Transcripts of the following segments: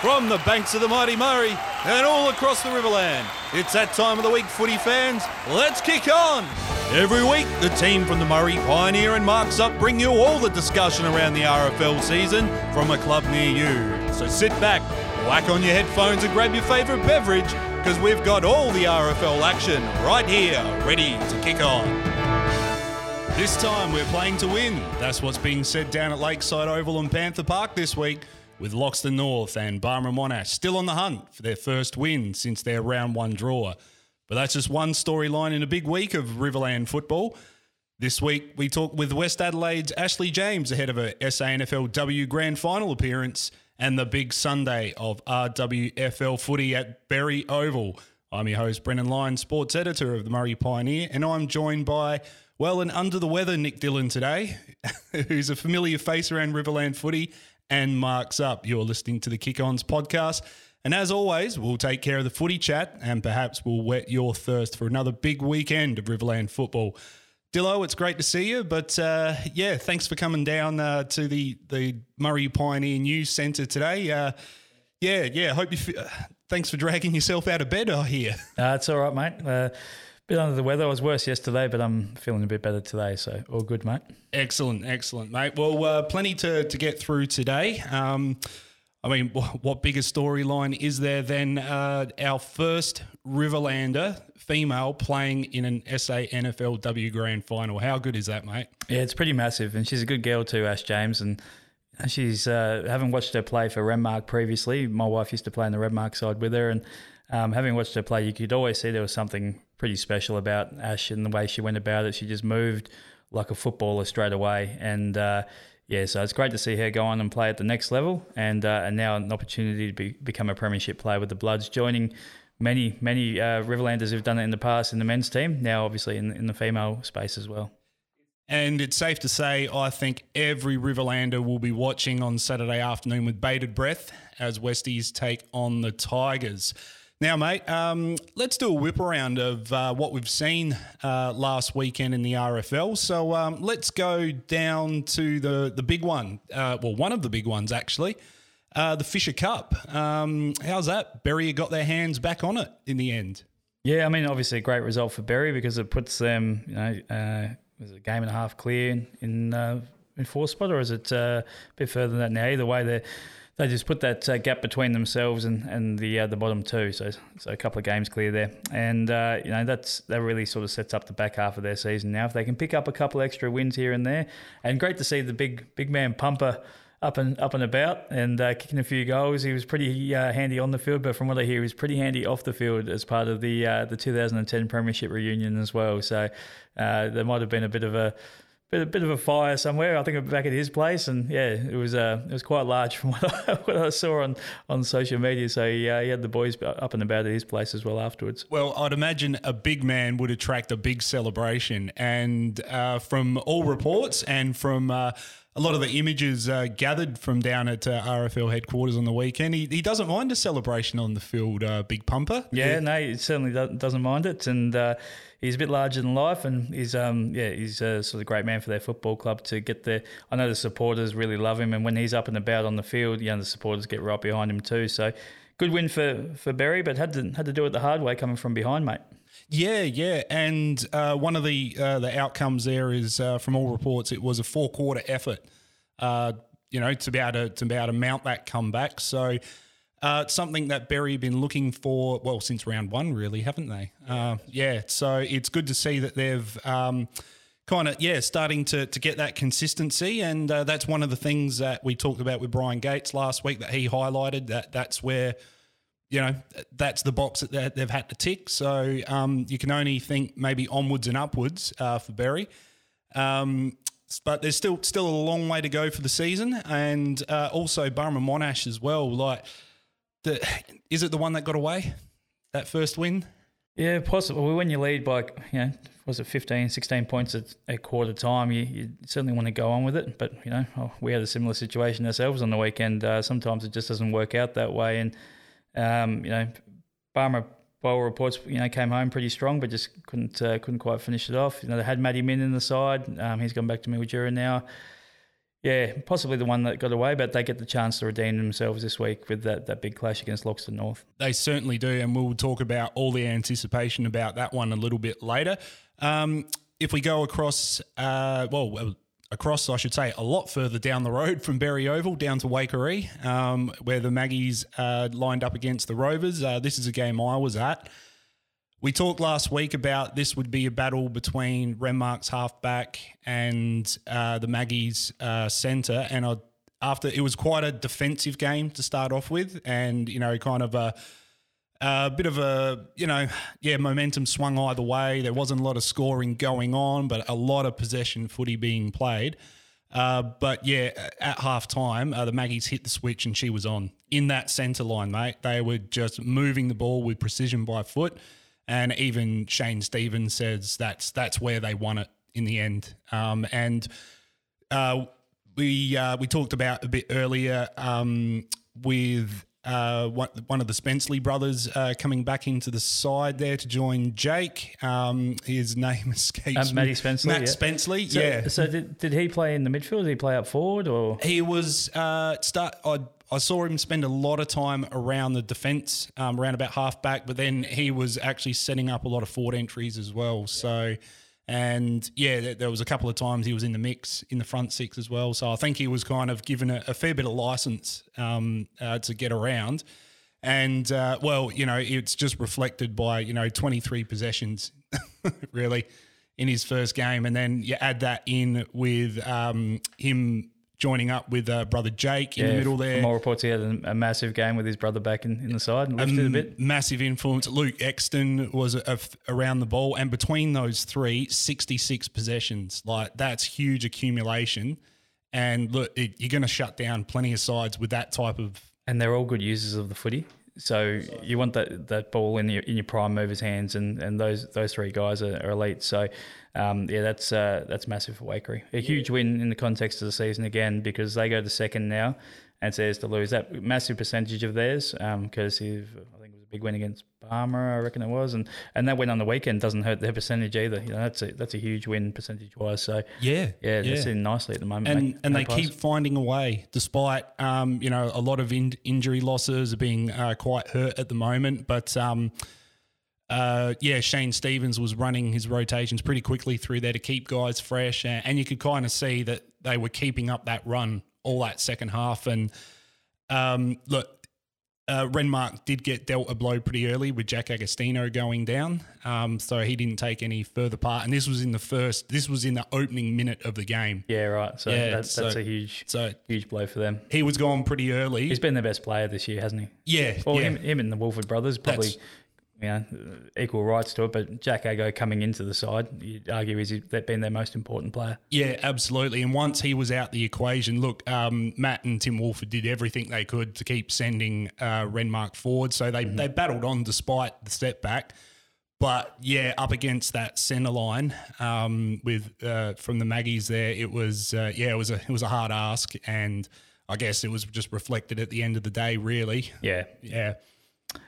from the banks of the mighty Murray and all across the Riverland. It's that time of the week, footy fans. Let's kick on. Every week, the team from the Murray Pioneer and Marks Up bring you all the discussion around the RFL season from a club near you. So sit back, whack on your headphones, and grab your favourite beverage because we've got all the RFL action right here, ready to kick on. This time we're playing to win. That's what's being said down at Lakeside Oval and Panther Park this week with Loxton North and Barmera Monash still on the hunt for their first win since their round one draw. But that's just one storyline in a big week of Riverland football. This week we talk with West Adelaide's Ashley James ahead of a SANFLW Grand Final appearance and the big Sunday of RWFL footy at Berri Oval. I'm your host, Brendan Lyon, sports editor of the Murray Pioneer, and I'm joined by, well, an under the weather Nick Dillon today, who's a familiar face around Riverland footy and marks up. You're listening to the Kick Ons podcast. And as always, we'll take care of the footy chat and perhaps we'll whet your thirst for another big weekend of Riverland football. Dillo, it's great to see you. But uh, yeah, thanks for coming down uh, to the, the Murray Pioneer News Centre today. Uh, yeah, yeah. Hope you. F- thanks for dragging yourself out of bed. I hear. Uh, it's all right, mate. Bit under the weather. I was worse yesterday, but I'm feeling a bit better today. So all good, mate. Excellent, excellent, mate. Well, uh, plenty to, to get through today. Um, I mean, what bigger storyline is there than uh, our first Riverlander female playing in an SA NFLW Grand Final? How good is that, mate? Yeah, it's pretty massive, and she's a good girl too, Ash James, and she's uh, having watched her play for Renmark previously. My wife used to play in the Renmark side with her, and um, having watched her play, you could always see there was something pretty special about Ash and the way she went about it. She just moved like a footballer straight away, and uh, yeah, so it's great to see her go on and play at the next level, and uh, and now an opportunity to be, become a premiership player with the Bloods, joining many many uh, Riverlanders who've done it in the past in the men's team. Now, obviously, in in the female space as well. And it's safe to say, I think every Riverlander will be watching on Saturday afternoon with bated breath as Westies take on the Tigers. Now, mate, um, let's do a whip around of uh, what we've seen uh, last weekend in the RFL. So um, let's go down to the the big one. Uh, well, one of the big ones actually, uh, the Fisher Cup. Um, how's that? Berri got their hands back on it in the end. Yeah, I mean, obviously a great result for Berri because it puts them, you know, uh, was it a game and a half clear in in, uh, in fourth spot, or is it a bit further than that now? Either way, they're they just put that uh, gap between themselves and, and the uh, the bottom two. So so a couple of games clear there, and uh, you know that's that really sort of sets up the back half of their season now. If they can pick up a couple extra wins here and there, and great to see the big big man Pumper up and up and about and uh, kicking a few goals. He was pretty uh, handy on the field, but from what I hear, he was pretty handy off the field as part of the uh, the 2010 Premiership reunion as well. So there might have been a bit of a bit, a bit of a fire somewhere. I think back at his place, and yeah, it was uh, it was quite large from what I, what I saw on, on social media. So he, uh, he had the boys up and about at his place as well afterwards. Well, I'd imagine a big man would attract a big celebration, and uh, from all reports and from uh, a lot of the images uh, gathered from down at uh, RFL headquarters on the weekend. He, he doesn't mind a celebration on the field, uh, Big Pumper. Yeah, yeah, no, he certainly doesn't mind it. And uh, he's a bit larger than life, and he's um yeah he's a sort of great man for their football club to get there. I know the supporters really love him, and when he's up and about on the field, you know the supporters get right behind him too. So good win for for Berri, but had to had to do it the hard way coming from behind, mate. Yeah, yeah, and uh, one of the uh, the outcomes there is, uh, from all reports, it was a four quarter effort. Uh, you know, to be able to to be able to mount that comeback. So. Uh, it's something that Berri have been looking for, well, since round one, really, haven't they? Uh, yeah, so it's good to see that they've um, kind of, yeah, starting to, to get that consistency. And uh, that's one of the things that we talked about with Brian Gates last week that he highlighted that that's where you know, that's the box that they've had to tick. So um, you can only think maybe onwards and upwards uh, for Berri. Um, but there's still still a long way to go for the season, and uh, also Barmera Monash as well. Like, the, is it the one that got away that first win? Yeah, possibly. When you lead by, you know, was it 15, 16 points at, a quarter time, you, you, certainly want to go on with it. But, you know, oh, we had a similar situation ourselves on the weekend. Uh, sometimes it just doesn't work out that way. And um, you know, Barmah Bowl reports, you know, came home pretty strong, but just couldn't uh, couldn't quite finish it off. You know, they had Matty Min in the side. Um, he's gone back to Mildura now. Yeah, possibly the one that got away, but they get the chance to redeem themselves this week with that, that big clash against Loxton North. They certainly do, and we'll talk about all the anticipation about that one a little bit later. Um, if we go across, uh, well, across, I should say, a lot further down the road from Berri Oval down to Waikerie, um, where the Maggies uh, lined up against the Rovers. Uh, this is a game I was at. We talked last week about this would be a battle between Renmark's halfback and uh, the Maggies uh, centre, and I, after it was quite a defensive game to start off with, and you know, kind of a a bit of a, you know, yeah, momentum swung either way. There wasn't a lot of scoring going on, but a lot of possession footy being played. Uh, but yeah, at half time, uh, the Maggies hit the switch and she was on in that centre line, mate. They were just moving the ball with precision by foot. And even Shane Stevens says that's that's where they won it in the end. Um, and uh, we uh, we talked about a bit earlier um, with uh, one, one of the Spenceley brothers uh, coming back into the side there to join Jake. Um, his name escapes um, Matty Spenceley. Matt yeah. Spenceley, So, yeah. So did, did he play in the midfield? Did he play up forward or? He was uh, start. I I saw him spend a lot of time around the defence, um, around about half back, but then he was actually setting up a lot of forward entries as well. So. And yeah, there, was a couple of times he was in the mix in the front six as well. So I think he was kind of given a, a fair bit of license um, uh, to get around. And uh, well, you know, it's just reflected by you know 23 possessions, really, in his first game, and then you add that in with um, him joining up with uh, brother Jake in the middle there. From all reports, he had a, a massive game with his brother back in, in the side and lifted a Um, bit. Massive influence. Luke Exton was a, a- around the ball, and between those three, 66 possessions. Like that's huge accumulation. And look, it, you're going to shut down plenty of sides with that type of. And they're all good users of the footy. So you want that, that ball in your in your prime movers' hands, and, and those those three guys are, are elite. So um, yeah, that's uh, that's massive for Waikerie. A huge win in the context of the season again because they go to second now, and there's to lose that massive percentage of theirs. Um, courtesy of I think it was a big win against Palmer, I reckon it was, and and that win on the weekend doesn't hurt their percentage either. You know, that's a that's a huge win percentage wise. So Yeah. yeah, they're sitting nicely at the moment. and and they keep finding a way despite um, you know a lot of in- injury losses being uh, quite hurt at the moment but um, uh, yeah Shane Stevens was running his rotations pretty quickly through there to keep guys fresh and, and you could kind of see that they were keeping up that run all that second half and um, look uh, Renmark did get dealt a blow pretty early with Jack Agostino going down, um, so he didn't take any further part. And this was in the first, this was in the opening minute of the game. Yeah, right. So Yeah, that, so- that's a huge So huge blow for them. he was gone pretty early. He's been their best player this year, hasn't he? yeah, Well, yeah, him, him and the Wolford brothers probably, That's- you know, equal rights to it. But Jack Ago coming into the side, you'd argue is that been their most important player. yeah, absolutely. And once he was out the equation, look, um, Matt and Tim Wolford did everything they could to keep sending uh, Renmark forward. So they they battled on despite the setback. But yeah, up against that centre line um, with uh, from the Maggies there, it was uh, yeah, it was a it was a hard ask, and I guess it was just reflected at the end of the day, really. Yeah, Yeah,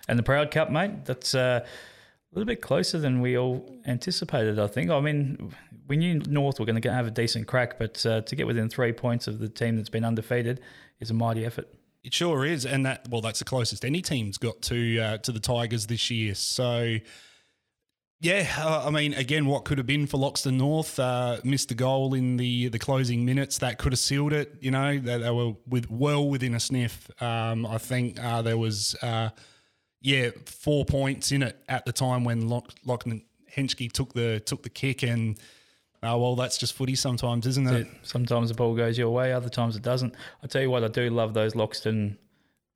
and the Proud Cup, mate, that's uh, a little bit closer than we all anticipated. I think. I mean, we knew North were going to have a decent crack, but uh, to get within three points of the team that's been undefeated is a mighty effort. It sure is, and that well, that's the closest any team's got to uh, to the Tigers this year. So, yeah, uh, I mean, again, what could have been for Loxton North uh, missed a goal in the the closing minutes that could have sealed it. You know, they, they were with well within a sniff. Um, I think uh, there was, uh, yeah, four points in it at the time when Lock, Henschke took the took the kick, and oh well, that's just footy sometimes, isn't it? Sometimes the ball goes your way, other times it doesn't. I tell you what, I do love those Loxton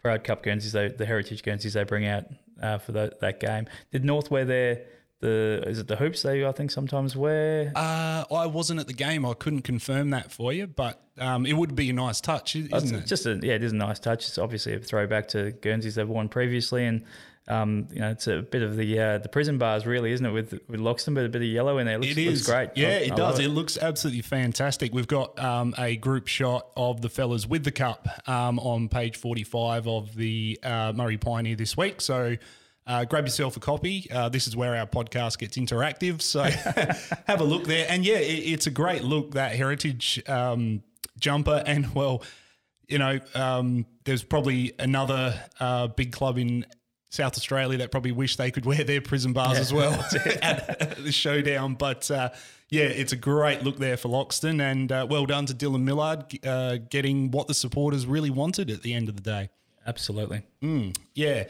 Proud Cup Guernseys, the Heritage Guernseys they bring out uh, for that, that game. Did North wear their the is it the hoops they I think sometimes wear? Uh, I wasn't at the game. I couldn't confirm that for you, but um, it would be a nice touch, isn't It's it? just a yeah, it is a nice touch. It's obviously a throwback to Guernseys they've worn previously, and um, you know it's a bit of the uh, the prison bars really, isn't it? With with Loxton, but a bit of yellow in there. It looks, It is looks great. Yeah, I- it I does. love It. looks absolutely fantastic. We've got um, a group shot of the fellas with the cup um, on page 45 of the uh, Murray Pioneer this week. So uh, grab yourself a copy. Uh, this is where our podcast gets interactive. So have a look there. And yeah, it, it's a great look, that heritage um, jumper. And well, you know, um, there's probably another uh, big club in South Australia that probably wish they could wear their prison bars as well at the showdown. But uh, yeah, it's a great look there for Loxton, and uh, well done to Dylan Millard uh, getting what the supporters really wanted at the end of the day. Absolutely. Yeah.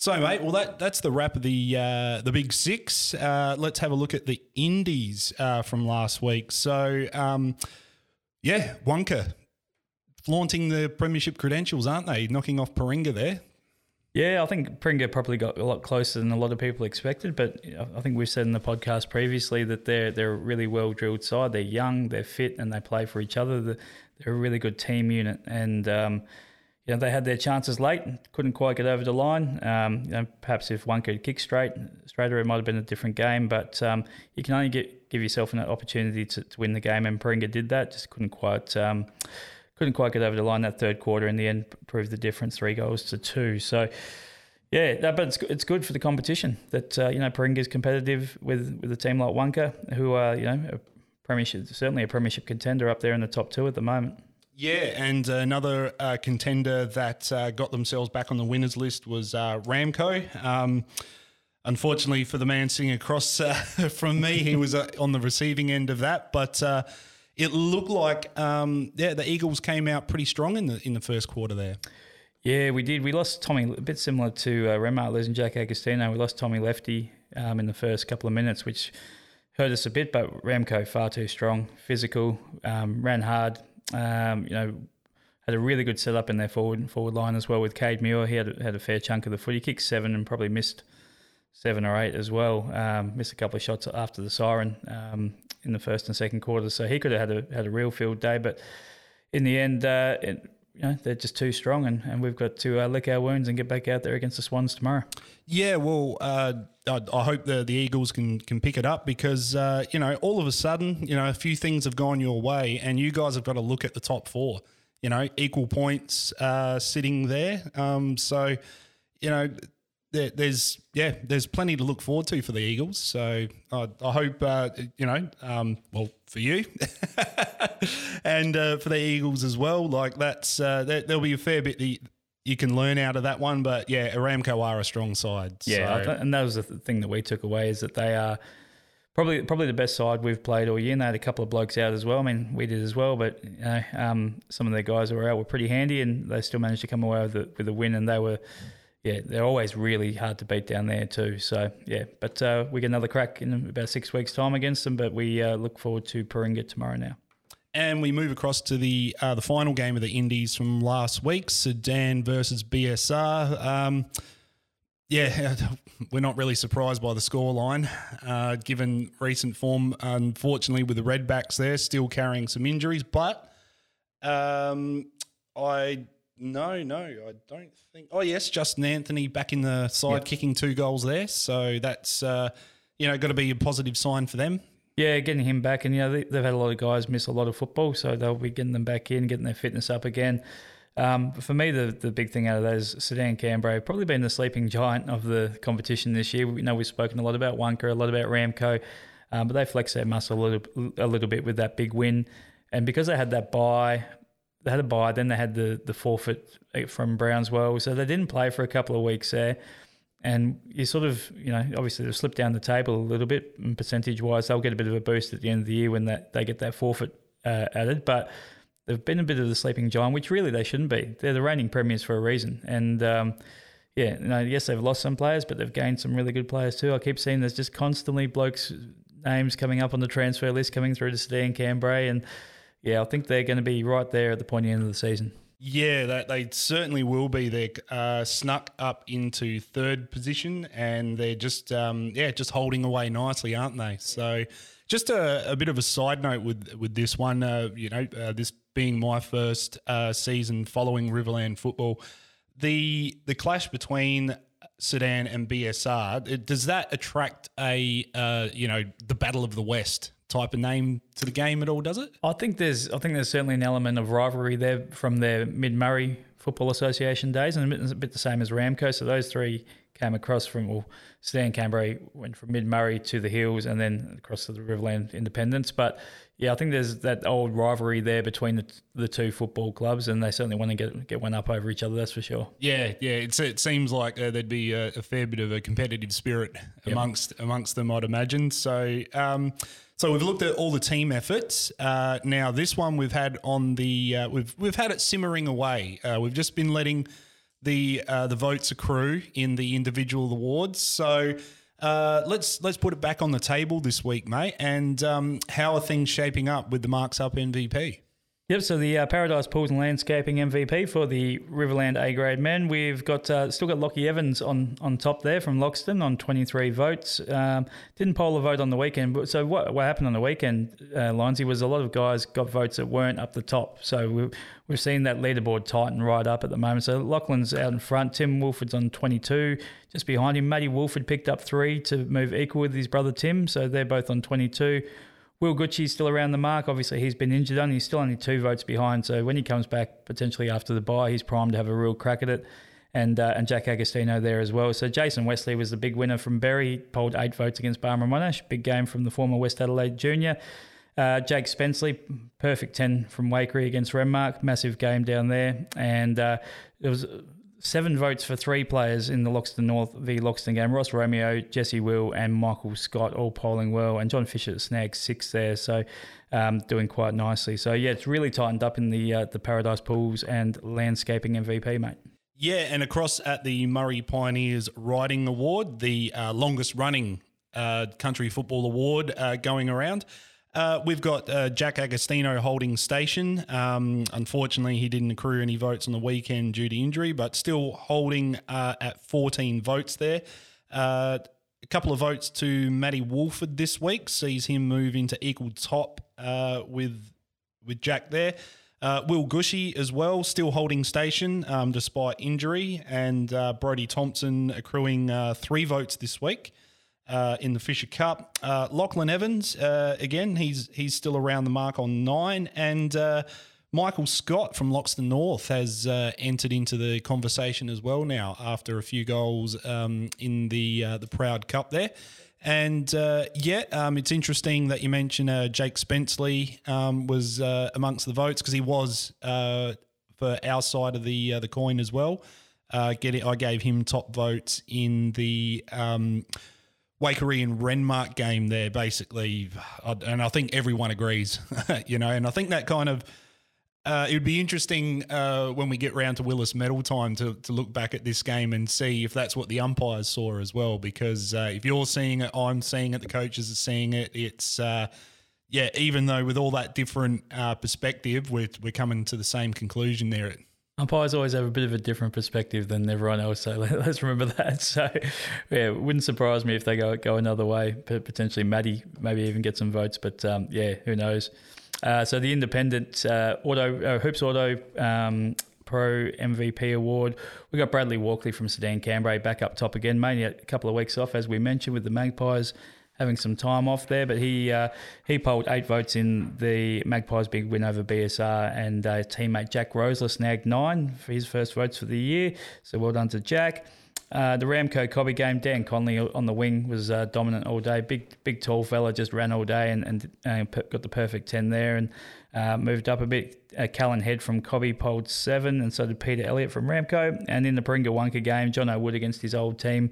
So, mate, well, that that's the wrap of the uh, the big six. Uh, let's have a look at the indies uh, from last week. So, um, yeah, Wunkar flaunting the premiership credentials, aren't they? Knocking off Paringa there. Yeah, I think Paringa probably got a lot closer than a lot of people expected. But I think we've said in the podcast previously that they're they're a really well drilled side. They're young, they're fit, and they play for each other. They're a really good team unit, and um, you know they had their chances late, couldn't quite get over the line. Um, you know, perhaps if one could kick straight straighter, it might have been a different game. But um, you can only get, give yourself an opportunity to, to win the game, and Paringa did that. Just couldn't quite. Um, couldn't quite get over the line that third quarter. In the end, proved the difference, three goals to two. So, yeah, that, but it's it's good for the competition that uh, you know Paringa is competitive with with a team like Wunkar, who are you know a premiership certainly a premiership contender up there in the top two at the moment. Yeah, and another uh, contender that uh, got themselves back on the winners list was uh, Ramco. Um, unfortunately for the man sitting across uh, from me, he was uh, on the receiving end of that. But uh, it looked like, um, yeah, the Eagles came out pretty strong in the in the first quarter there. Yeah, we did. We lost Tommy a bit similar to uh, Renmark losing Jack Agostino. We lost Tommy Lefty um, in the first couple of minutes, which hurt us a bit. But Ramco far too strong, physical, um, ran hard. Um, you know, had a really good setup in their forward forward line as well with Cade Muir. He had had a fair chunk of the footy, kicked seven and probably missed seven or eight as well. Um, missed a couple of shots after the siren um, in the first and second quarter. So he could have had a had a real field day, but in the end, uh, it, you know, they're just too strong, and, and we've got to uh, lick our wounds and get back out there against the Swans tomorrow. Yeah, well, uh, I, I hope the the Eagles can can pick it up because uh, you know all of a sudden you know a few things have gone your way, and you guys have got to look at the top four. You know, equal points uh, sitting there. Um, so, you know, there, there's yeah, there's plenty to look forward to for the Eagles. So I, I hope uh, you know, um, well, for you and uh, for the Eagles as well. Like that's uh, there, there'll be a fair bit that you can learn out of that one. But yeah, Ramco are a strong side. Yeah, so- and that was the thing that we took away is that they are probably probably the best side we've played all year. And they had a couple of blokes out as well. I mean, we did as well, but you know, um, some of their guys who were out were pretty handy, and they still managed to come away with a, with a win. And they were, yeah, they're always really hard to beat down there too. So yeah, but uh, we get another crack in about six weeks' time against them. But we uh, look forward to Paringa tomorrow now. And we move across to the uh, the final game of the Indies from last week, Sedan versus BSR. Um, yeah, we're not really surprised by the scoreline, uh, given recent form. Unfortunately, with the Redbacks there still carrying some injuries, but um, I no no I don't think. Oh yes, Justin Anthony back in the side, kicking two goals there. So that's uh, you know got to be a positive sign for them. Yeah, getting him back, and you know they, they've had a lot of guys miss a lot of football, so they'll be getting them back in, getting their fitness up again. Um, for me, the the big thing out of that is Sedan Cambrai probably been the sleeping giant of the competition this year. We know we've spoken a lot about Wunkar, a lot about Ramco, um, but they flexed their muscle a little a little bit with that big win, and because they had that bye, they had a bye, then they had the the forfeit from Browns Well, so they didn't play for a couple of weeks there. And you sort of, you know, obviously they've slipped down the table a little bit percentage wise. They'll get a bit of a boost at the end of the year when that they get that forfeit uh, added. But they've been a bit of the sleeping giant, which really they shouldn't be. They're the reigning premiers for a reason. And um, yeah, know, yes, they've lost some players, but they've gained some really good players too. I keep seeing there's just constantly blokes' names coming up on the transfer list coming through to Sedan Cambrai. And yeah, I think they're going to be right there at the pointy end of the season. Yeah, that they certainly will be. They're uh, snuck up into third position, and they're just um, yeah, just holding away nicely, aren't they? So, just a, a bit of a side note with with this one. Uh, you know, uh, this being my first uh, season following Riverland football, the the clash between Sedan and BSR does that attract a uh, you know the Battle of the West type of name to the game at all? Does it? I think there's I think there's certainly an element of rivalry there from their mid Murray Football Association days, and a bit, a bit the same as Ramco. So those three came across from well, Sedan Cambrai went from Mid Murray to the Hills, and then across to the Riverland Independents. But yeah, I think there's that old rivalry there between the, the two football clubs, and they certainly want to get get one up over each other. That's for sure. Yeah, yeah. It's, it seems like uh, there'd be a, a, fair bit of a competitive spirit yep. amongst amongst them, I'd imagine. So, um, so we've looked at all the team efforts. Uh, now, this one we've had on the uh, we've we've had it simmering away. Uh, we've just been letting the uh, the votes accrue in the individual awards. So. Uh, let's let's put it back on the table this week, mate. And um, how are things shaping up with the Marks Up MVP? Yep, so the uh, Paradise Pools and Landscaping MVP for the Riverland A grade men. We've got uh, still got Lockie Evans on, on top there from Loxton on 23 votes. Um, didn't poll a vote on the weekend. But, so what, what happened on the weekend, uh, Lindsay, was a lot of guys got votes that weren't up the top. So we've, we've seen that leaderboard tighten right up at the moment. So Lachlan's out in front. Tim Wolford's on 22. Just behind him, Matty Wolford picked up three to move equal with his brother Tim. So they're both on 22. Will Gucci's still around the mark. Obviously, he's been injured and he's still only two votes behind. So when he comes back potentially after the bye, he's primed to have a real crack at it. And uh, and Jack Agostino there as well. So Jason Wesley was the big winner from Berri. He polled eight votes against Barmera Monash. Big game from the former West Adelaide junior. Uh, Jake Spenceley, perfect 10 from Waikerie against Renmark. Massive game down there. And uh, it was seven votes for three players in the Loxton North v Loxton game. Ross Romeo, Jesse Will, and Michael Scott all polling well, and John Fisher snagged six there, so um, doing quite nicely. So yeah, it's really tightened up in the uh, the Paradise Pools and landscaping MVP, mate. Yeah, and across at the Murray Pioneers Riding Award, the uh, longest running uh, country football award uh, going around. Uh, we've got uh, Jack Agostino holding station. Um, unfortunately, he didn't accrue any votes on the weekend due to injury, but still holding uh, at 14 votes there. Uh, a couple of votes to Matty Wolford this week sees him move into equal top uh, with with Jack there. Uh, Will Gushy as well, still holding station um, despite injury, and Brody Thompson accruing three votes this week uh, in the Fisher Cup. Uh, Lachlan Evans, uh, again, he's he's still around the mark on nine, and uh, Michael Scott from Loxton North has uh, entered into the conversation as well now after a few goals um, in the uh, the Proud Cup there. And yeah, um, it's interesting that you mentioned Jake Spenceley um, was amongst the votes because he was for our side of the the coin as well. getting, I gave him top votes in the Waikerie and Renmark game there, basically, and I think everyone agrees, you know, and I think that kind of uh, it would be interesting uh, when we get round to Willis Medal time to, to look back at this game and see if that's what the umpires saw as well. Because uh, if you're seeing it, I'm seeing it, the coaches are seeing it. It's uh, yeah, even though with all that different uh, perspective, we're we're coming to the same conclusion there. Umpires always have a bit of a different perspective than everyone else, so let's remember that. So, yeah, it wouldn't surprise me if they go go another way. Potentially, Maddie maybe even get some votes, but um, yeah, who knows? Uh, so the independent uh, auto uh, hoops auto um, pro MVP award, we got Bradley Walkley from Sedan Cambrai back up top again, mainly a couple of weeks off as we mentioned with the Magpies having some time off there, but he uh, he polled eight votes in the Magpies' big win over BSR, and uh, teammate Jack Rosler snagged nine for his first votes for the year. So well done to Jack. Uh, the Ramco Cobby game, Dan Conley on the wing was uh, dominant all day. Big, big, tall fella just ran all day and, and uh, got the perfect 10 there and uh, moved up a bit. Uh, Callan Head from Cobby polled seven, and so did Peter Elliott from Ramco. And in the Paringa Wunkar game, John O'Wood against his old team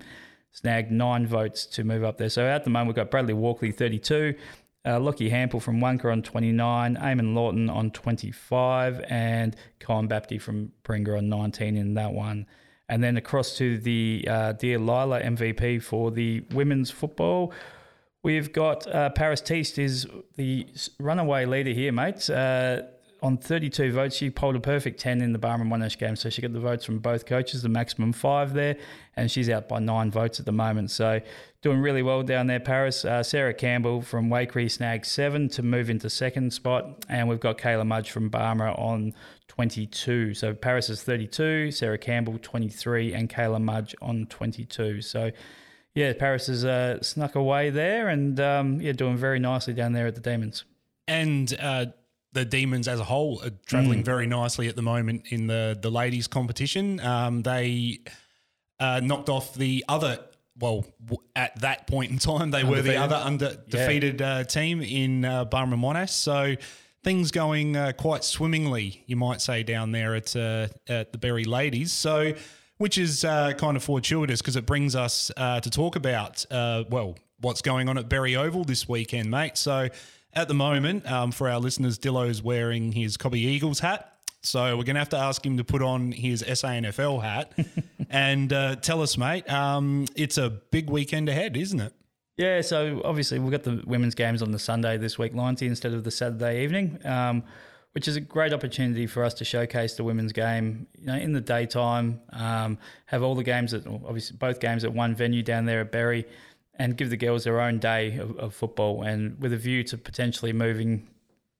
snagged nine votes to move up there. So at the moment, we've got Bradley Walkley, 32, uh, Lockie Hample from Wunkar on 29, Eamon Lawton on 25, and Colin Bapty from Paringa on 19 in that one. And then across to the uh, Dear Lila MVP for the women's football. We've got uh, Paris Teest is the runaway leader here, mates. Uh, on 32 votes, she polled a perfect 10 in the Barmera Monash game. So she got the votes from both coaches, the maximum five there, and she's out by nine votes at the moment. So doing really well down there, Paris. Uh, Sarah Campbell from Waikerie snagged seven to move into second spot, and we've got Kayla Mudge from Barmera on 22. So Paris is 32, Sarah Campbell 23, and Kayla Mudge on 22. So yeah, Paris has uh, snuck away there and um, yeah, doing very nicely down there at the Demons. And uh, the Demons as a whole are traveling very nicely at the moment in the the ladies competition. Um, they uh, knocked off the other. Well, w- at that point in time, they were the other under defeated uh, team in uh, Monash. So things going uh, quite swimmingly, you might say, down there at uh, at the Berri Ladies. So, which is uh, kind of fortuitous because it brings us uh, to talk about uh, well what's going on at Berri Oval this weekend, mate. So. At the moment, um, for our listeners, Dillo's wearing his Cobby Eagles hat. So we're going to have to ask him to put on his SANFL hat and uh, tell us, mate. Um, it's a big weekend ahead, isn't it? Yeah, so obviously we've got the women's games on the Sunday this week, Lindsay, instead of the Saturday evening, um, which is a great opportunity for us to showcase the women's game, you know, in the daytime, um, have all the games at obviously both games at one venue down there at Berry, and give the girls their own day of, of football, and with a view to potentially moving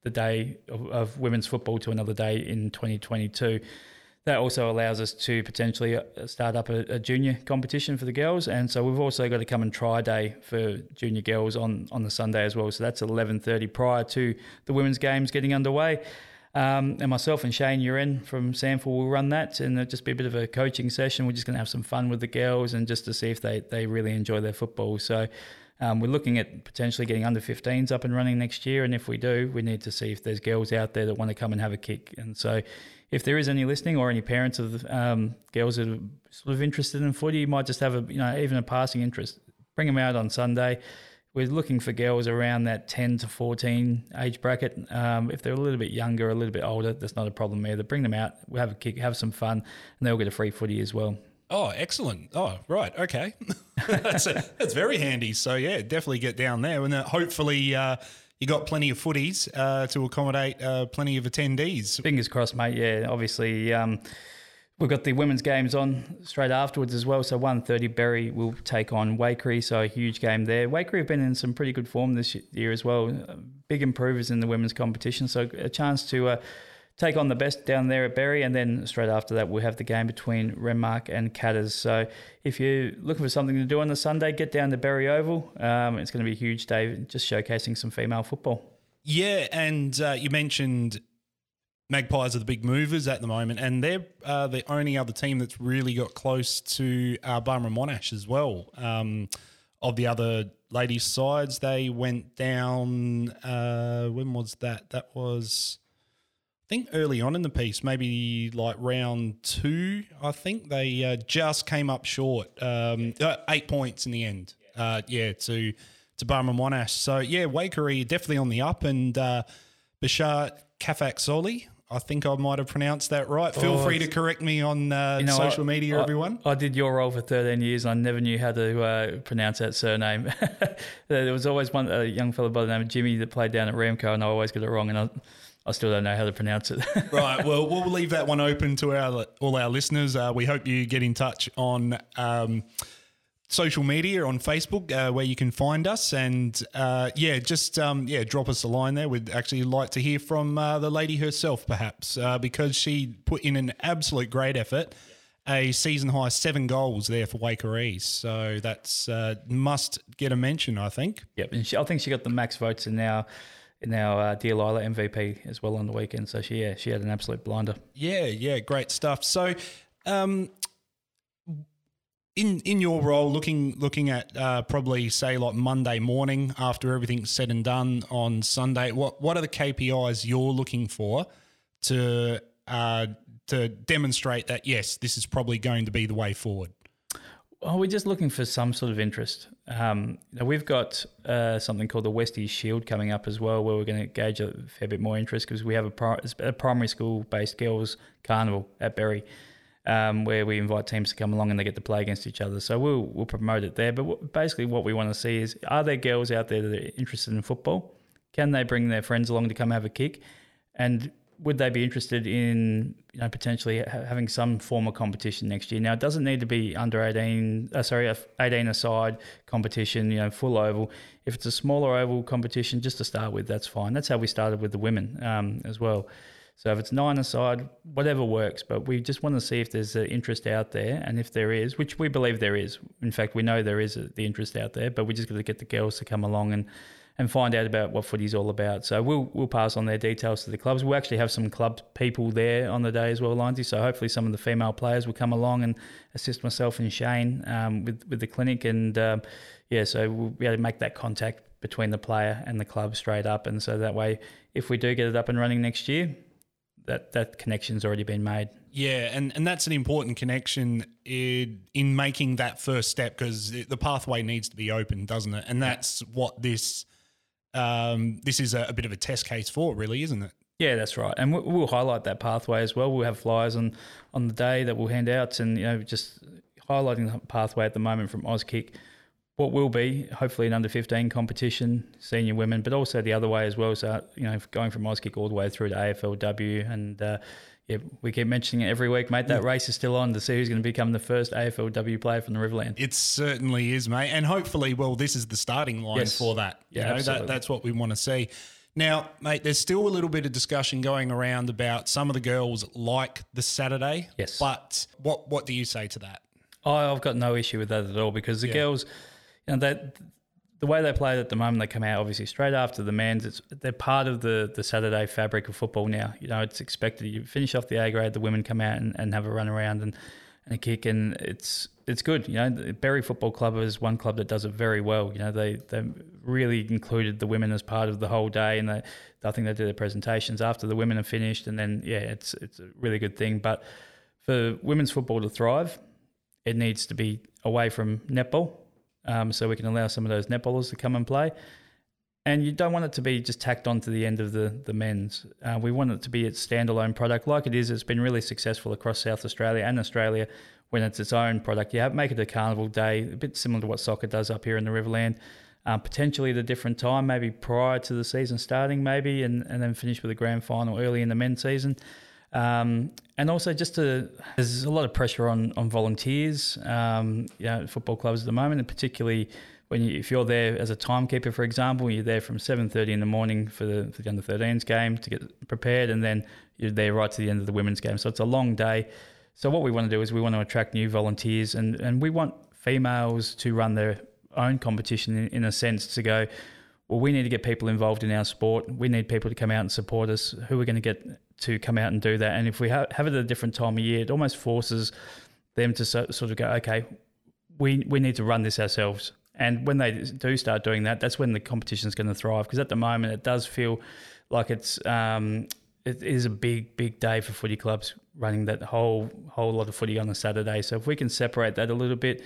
the day of, of women's football to another day in 2022 that also allows us to potentially uh, start up a, a junior competition for the girls, and so we've also got to come and try day for junior girls on on the Sunday as well. So that's eleven thirty prior to the women's games getting underway. Um, and myself and Shane Uren from SANFL will run that, and it'll just be a bit of a coaching session. We're just going to have some fun with the girls, and just to see if they they really enjoy their football. So. Um, we're looking at potentially getting under 15s up and running next year, and if we do, we need to see if there's girls out there that want to come and have a kick. And so, if there is any listening or any parents of um, girls that are sort of interested in footy, you might just have a you know even a passing interest. Bring them out on Sunday. We're looking for girls around that 10 to 14 age bracket. Um, if they're a little bit younger, a little bit older, that's not a problem either. Bring them out, we'll have a kick, have some fun, and they'll get a free footy as well. Oh, excellent. Oh, right. Okay. that's, that's very handy. So, yeah, definitely get down there. And uh, hopefully, uh, you got plenty of footies uh, to accommodate uh, plenty of attendees. Fingers crossed, mate. Yeah, obviously, um, we've got the women's games on straight afterwards as well. So 1.30 Berri will take on Waikerie, so a huge game there. Waikerie have been in some pretty good form this year as well. Big improvers in the women's competition, so a chance to uh, take on the best down there at Berri, and then straight after that we'll have the game between Renmark and Catters. So if you're looking for something to do on the Sunday, get down to Berri Oval. Um, it's going to be a huge day, just showcasing some female football. Yeah, and uh, you mentioned Magpies are the big movers at the moment, and they're uh, the only other team that's really got close to uh, Barmera Monash as well. Um, of the other ladies' sides, they went down. Uh, when was that? That was, I think, early on in the piece, maybe like round two. I think they uh, just came up short, um, uh, eight points in the end. Uh, yeah, to to Barmera Monash. So yeah, Waikerie definitely on the up, and uh, Bashar Kafak Soli. I think I might have pronounced that right. Feel Oh, free to correct me on uh, You know, social I- media, I- everyone. I did your role for 13 years and I never knew how to uh, pronounce that surname. there was always one a young fellow by the name of Jimmy that played down at Ramco and I always get it wrong and I, I still don't know how to pronounce it. right. Well, we'll leave that one open to our all our listeners. Uh, we hope you get in touch on um, social media on Facebook, uh, where you can find us, and uh, yeah, just um, yeah, drop us a line there. We'd actually like to hear from uh, the lady herself, perhaps, uh, because she put in an absolute great effort. A season high seven goals there for Waker East, so that's uh, must get a mention, I think. yep. And she, I think she got the max votes in our, in our uh, Dear Lila MVP as well on the weekend. So she, yeah, she had an absolute blinder. Yeah, yeah, great stuff. So, um, in in your role, looking looking at uh, probably say like Monday morning after everything's said and done on Sunday, what what are the KPIs you're looking for to uh, to demonstrate that yes, this is probably going to be the way forward? Well, we're just looking for some sort of interest. Um, we've got uh, something called the Westies Shield coming up as well, where we're going to gauge a fair bit more interest because we have a, pri- a primary school based girls carnival at Berri, um, where we invite teams to come along and they get to play against each other. So we'll we'll promote it there. But basically, what we want to see is: are there girls out there that are interested in football? Can they bring their friends along to come have a kick? And would they be interested in you know potentially ha- having some form of competition next year? Now it doesn't need to be under eighteen, uh, sorry, eighteen aside competition. You know, full oval. If it's a smaller oval competition, just to start with, that's fine. That's how we started with the women um, as well. So if it's nine aside, whatever works. But we just want to see if there's an interest out there, and if there is, which we believe there is. In fact, we know there is a, the interest out there, but we just got to get the girls to come along and and find out about what footy's all about. So we'll we'll pass on their details to the clubs. We'll actually have some club people there on the day as well, Lindsay. So hopefully some of the female players will come along and assist myself and Shane um, with with the clinic, and um, yeah, so we'll be able to make that contact between the player and the club straight up, and so that way, if we do get it up and running next year, that that connection's already been made. Yeah, and, and that's an important connection in, in making that first step because the pathway needs to be open, doesn't it? And that's what this um, this is a, a, bit of a test case for, really, isn't it? Yeah, that's right, and we'll highlight that pathway as well. We'll have flyers on on the day that we'll hand out, and you know, just highlighting the pathway at the moment from Auskick. What will be hopefully an under fifteen competition, senior women, but also the other way as well. So you know, going from Auskick all the way through to AFLW, and uh, yeah, we keep mentioning it every week, mate. That yeah. race is still on to see who's going to become the first AFLW player from the Riverland. It certainly is, mate. And hopefully, well, this is the starting line yes. for that. You yeah, know, that, that's what we want to see. Now, mate, there's still a little bit of discussion going around about some of the girls like the Saturday. Yes. But what what do you say to that? Oh, I've got no issue with that at all because the yeah. girls, you know, that the way they play at the moment, they come out obviously straight after the men's. It's they're part of the the Saturday fabric of football now. You know, it's expected. You finish off the A grade, the women come out and, and have a run around and, and a kick, and it's it's good. You know, the Berri Football Club is one club that does it very well. You know, they they really included the women as part of the whole day, and they I think they do their presentations after the women are finished, and then yeah, it's it's a really good thing. But for women's football to thrive, it needs to be away from netball um, so we can allow some of those netballers to come and play. And you don't want it to be just tacked on to the end of the, the men's. Uh, we want it to be its standalone product, like it is. It's been really successful across South Australia and Australia when it's its own product. You have, make it a carnival day, a bit similar to what soccer does up here in the Riverland. Um, potentially at a different time, maybe prior to the season starting, maybe, and, and then finish with a grand final early in the men's season. Um, and also just to there's a lot of pressure on on volunteers, um, you know, football clubs at the moment, and particularly when you, if you're there as a timekeeper, for example, you're there from 7:30 in the morning for the, for the under 13s game to get prepared, and then you're there right to the end of the women's game. So it's a long day. So what we want to do is we want to attract new volunteers, and and we want females to run their own competition in, in a sense to go. Well, we need to get people involved in our sport. We need people to come out and support us. Who are going to get to come out and do that. And if we ha- have it at a different time of year, it almost forces them to so, sort of go, okay, we we need to run this ourselves. And when they do start doing that, that's when the competition is going to thrive. Because at the moment, it does feel like it's um, it is a big big day for footy clubs running that whole whole lot of footy on a Saturday. So if we can separate that a little bit,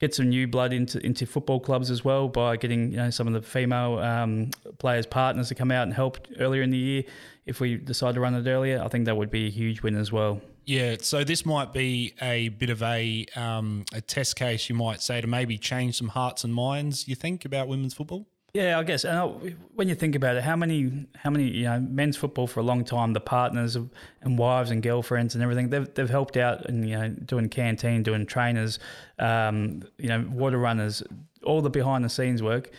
get some new blood into into football clubs as well by getting you know some of the female um, players partners to come out and help earlier in the year if we decide to run it earlier, I think that would be a huge win as well. Yeah, so this might be a bit of a um, a test case, you might say, to maybe change some hearts and minds. You think about women's football? Yeah, I guess. And when you think about it, how many how many you know men's football for a long time, the partners and wives and girlfriends and everything, they've they've helped out and you know doing canteen, doing trainers, um, you know water runners, all the behind the scenes work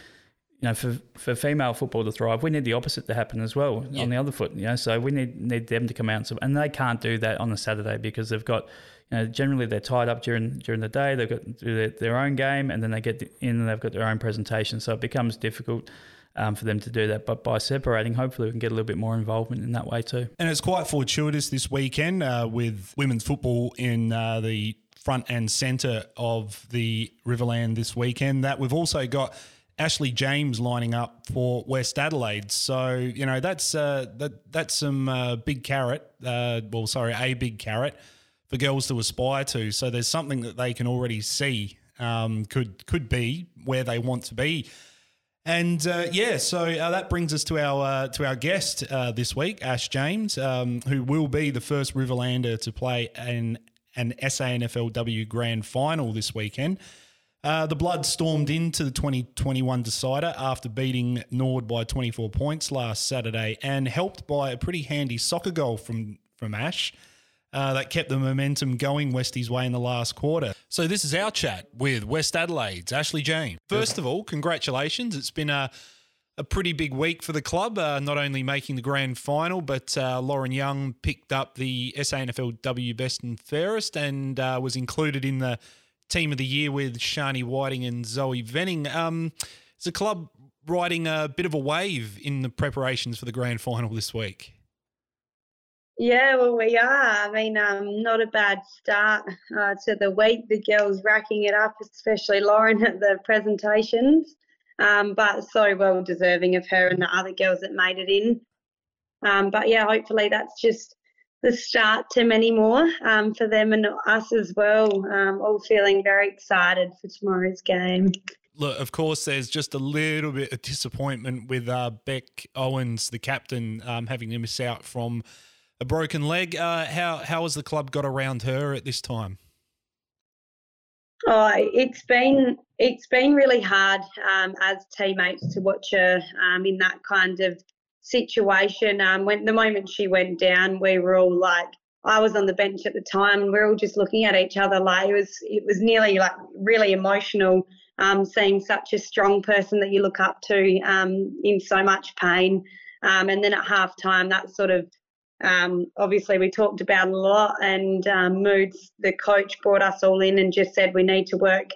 you know, for, for female football to thrive, we need the opposite to happen as well yeah. on the other foot. You know, so we need need them to come out and, and they can't do that on a Saturday because they've got, you know, generally they're tied up during during the day. They've got to do their, their own game and then they get in and they've got their own presentation. So it becomes difficult. Um, for them to do that, but by separating, hopefully we can get a little bit more involvement in that way too. And it's quite fortuitous this weekend uh, with women's football in uh, the front and centre of the Riverland this weekend. That we've also got Ashley James lining up for West Adelaide. So you know that's uh, that that's some uh, big carrot. Uh, well, sorry, a big carrot for girls to aspire to. So there's something that they can already see um, could could be where they want to be. And uh, yeah, so uh, that brings us to our uh, to our guest this week, Ash James, um, who will be the first Riverlander to play an an SANFLW Grand Final this weekend. Uh, the Blood stormed into the 2021 decider after beating Nord by 24 points last Saturday and helped by a pretty handy soccer goal from, from Ash. Uh, that kept the momentum going Westie's way in the last quarter. So this is our chat with West Adelaide's Ashley James. First of all, congratulations! It's been a a pretty big week for the club. Uh, not only making the grand final, but uh, Lauren Young picked up the SANFLW Best and Fairest and uh, was included in the team of the year with Shani Whiting and Zoe Venning. Um, is the club riding a bit of a wave in the preparations for the grand final this week. Yeah, well, we are. I mean, um, not a bad start uh, to the week. The girls racking it up, especially Lauren at the presentations, um, but so well deserving of her and the other girls that made it in. Um, but yeah, hopefully that's just the start to many more um, for them and us as well. Um, all feeling very excited for tomorrow's game. Look, of course, there's just a little bit of disappointment with uh, Beck Owens, the captain, um, having to miss out from a broken leg. Uh, how how has the club got around her at this time? Oh, it's been it's been really hard um, as teammates to watch her um, in that kind of situation. Um, when the moment she went down, we were all like, I was on the bench at the time, and we are all just looking at each other like it was it was nearly like really emotional. Um, seeing such a strong person that you look up to um, in so much pain, um, and then at half time, that sort of um, obviously, we talked about a lot, and um, Moods, the coach, brought us all in and just said we need to work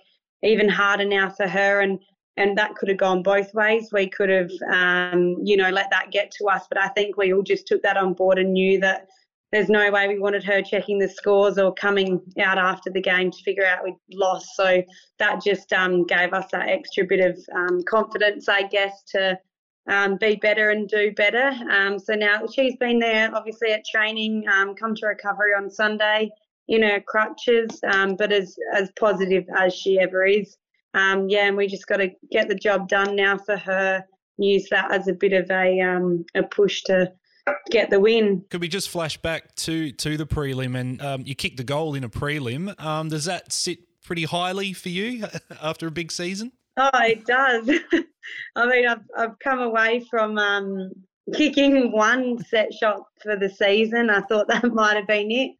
even harder now for her. And and that could have gone both ways. We could have, um, you know, let that get to us, but I think we all just took that on board and knew that there's no way we wanted her checking the scores or coming out after the game to figure out we'd lost. So that just um, gave us that extra bit of um, confidence, I guess, to um, be better and do better. Um, so now she's been there, obviously at training, um, come to recovery on Sunday in her crutches, but as as positive as she ever is. Um, yeah, and we just got to get the job done now for her. Use that as a bit of a um, a push to get the win. Could we just flash back to to the prelim and you kicked the goal in a prelim? does that sit pretty highly for you after a big season? Oh, it does. I mean, I've I've come away from um, kicking one set shot for the season. I thought that might have been it,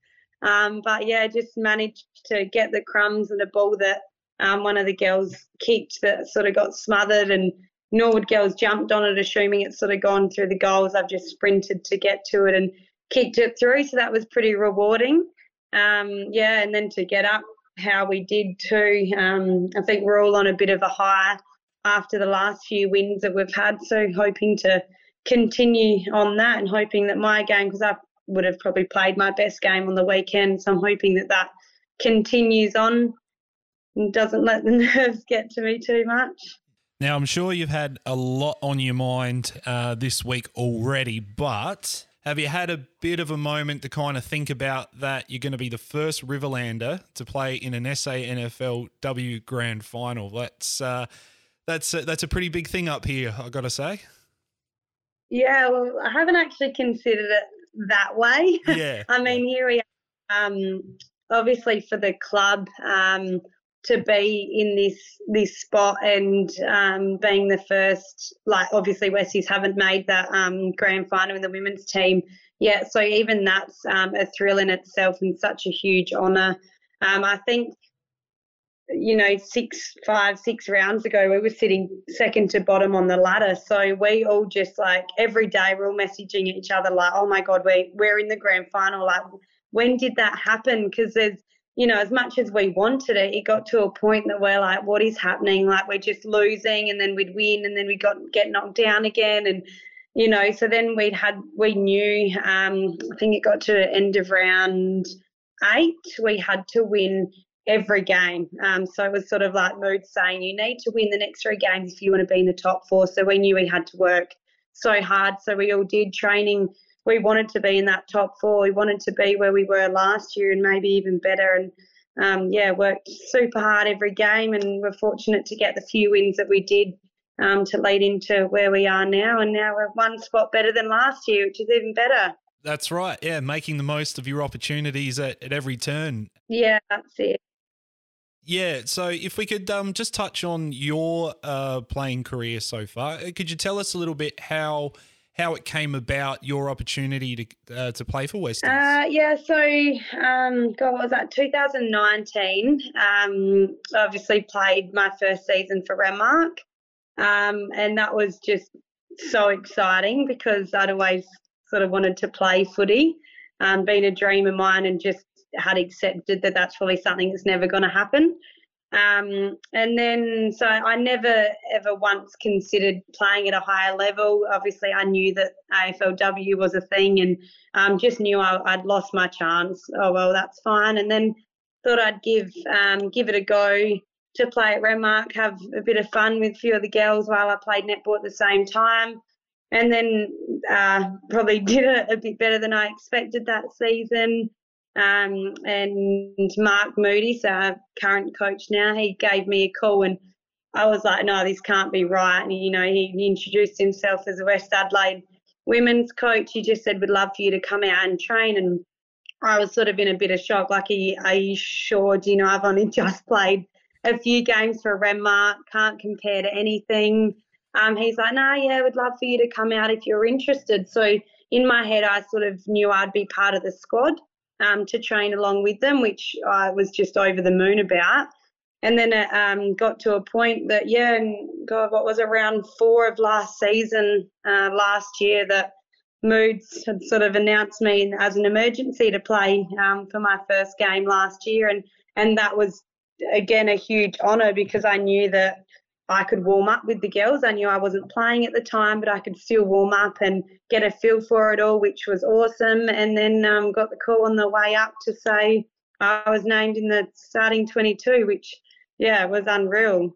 um, but yeah, just managed to get the crumbs and a ball that um, one of the girls kicked that sort of got smothered and Norwood girls jumped on it, assuming it's sort of gone through the goals. I've just sprinted to get to it and kicked it through, so that was pretty rewarding. Um, yeah, and then to get up how we did too. Um, I think we're all on a bit of a high after the last few wins that we've had. So hoping to continue on that and hoping that my game, because I would have probably played my best game on the weekend. So I'm hoping that that continues on and doesn't let the nerves get to me too much. Now, I'm sure you've had a lot on your mind uh, this week already, but have you had a bit of a moment to kind of think about that you're going to be the first Riverlander to play in an SANFL W Grand Final? That's uh, that's a, that's a pretty big thing up here. I got to say. Yeah, well, I haven't actually considered it that way. Yeah. I mean, here we are. Um, obviously, for the club um, to be in this this spot and um, being the first, like obviously Westies haven't made that um, grand final in the women's team yet. So even that's um, a thrill in itself and such a huge honour. Um, I think you know, six, five, six rounds ago, we were sitting second to bottom on the ladder. So we all just like every day we're all messaging each other like, oh my God, we, we're in the grand final. Like, when did that happen? Because there's, you know, as much as we wanted it, it got to a point that we're like, what is happening? Like, we're just losing and then we'd win and then we got get knocked down again. And, you know, so then we'd had, we knew, um, I think it got to end of round eight, we had to win every game. Um, so it was sort of like Mood saying, you need to win the next three games if you want to be in the top four. So we knew we had to work so hard. So we all did training. We wanted to be in that top four. We wanted to be where we were last year and maybe even better. And um, yeah, worked super hard every game and we're fortunate to get the few wins that we did um, to lead into where we are now. And now we're one spot better than last year, which is even better. That's right. Yeah, making the most of your opportunities at, at every turn. Yeah, that's it. Yeah, so if we could um, just touch on your uh, playing career so far, uh, could you tell us a little bit how how it came about your opportunity to uh, to play for West? Uh, yeah, so um, God, was that 2019? Um, obviously played my first season for Renmark, um, and that was just so exciting because I'd always sort of wanted to play footy, um, been a dream of mine, and just had accepted that that's probably something that's never going to happen. Um, and then, so I never ever once considered playing at a higher level. Obviously, I knew that AFLW was a thing and um, just knew I, would lost my chance. Oh, well, that's fine. And then thought I'd give um, give it a go to play at Renmark, have a bit of fun with a few of the girls while I played netball at the same time. And then uh, probably did it a bit better than I expected that season. Um, and Mark Moody, so our current coach now, he gave me a call and I was like, no, this can't be right. And, you know, he, introduced himself as a West Adelaide women's coach. He just said, we'd love for you to come out and train. And I was sort of in a bit of shock. Like, are you, are you sure? Do you know, I've only just played a few games for Renmark, can't compare to anything. Um, he's like, no, nah, yeah, we'd love for you to come out if you're interested. So in my head, I sort of knew I'd be part of the squad um, to train along with them, which I was just over the moon about. And then it um, got to a point that, yeah, and God, what was around four of last season, uh, last year, that Moods had sort of announced me as an emergency to play um, for my first game last year. And, and that was, again, a huge honour because I knew that I could warm up with the girls. I knew I wasn't playing at the time, but I could still warm up and get a feel for it all, which was awesome. And then um, got the call on the way up to say I was named in the starting 22, which, yeah, was unreal.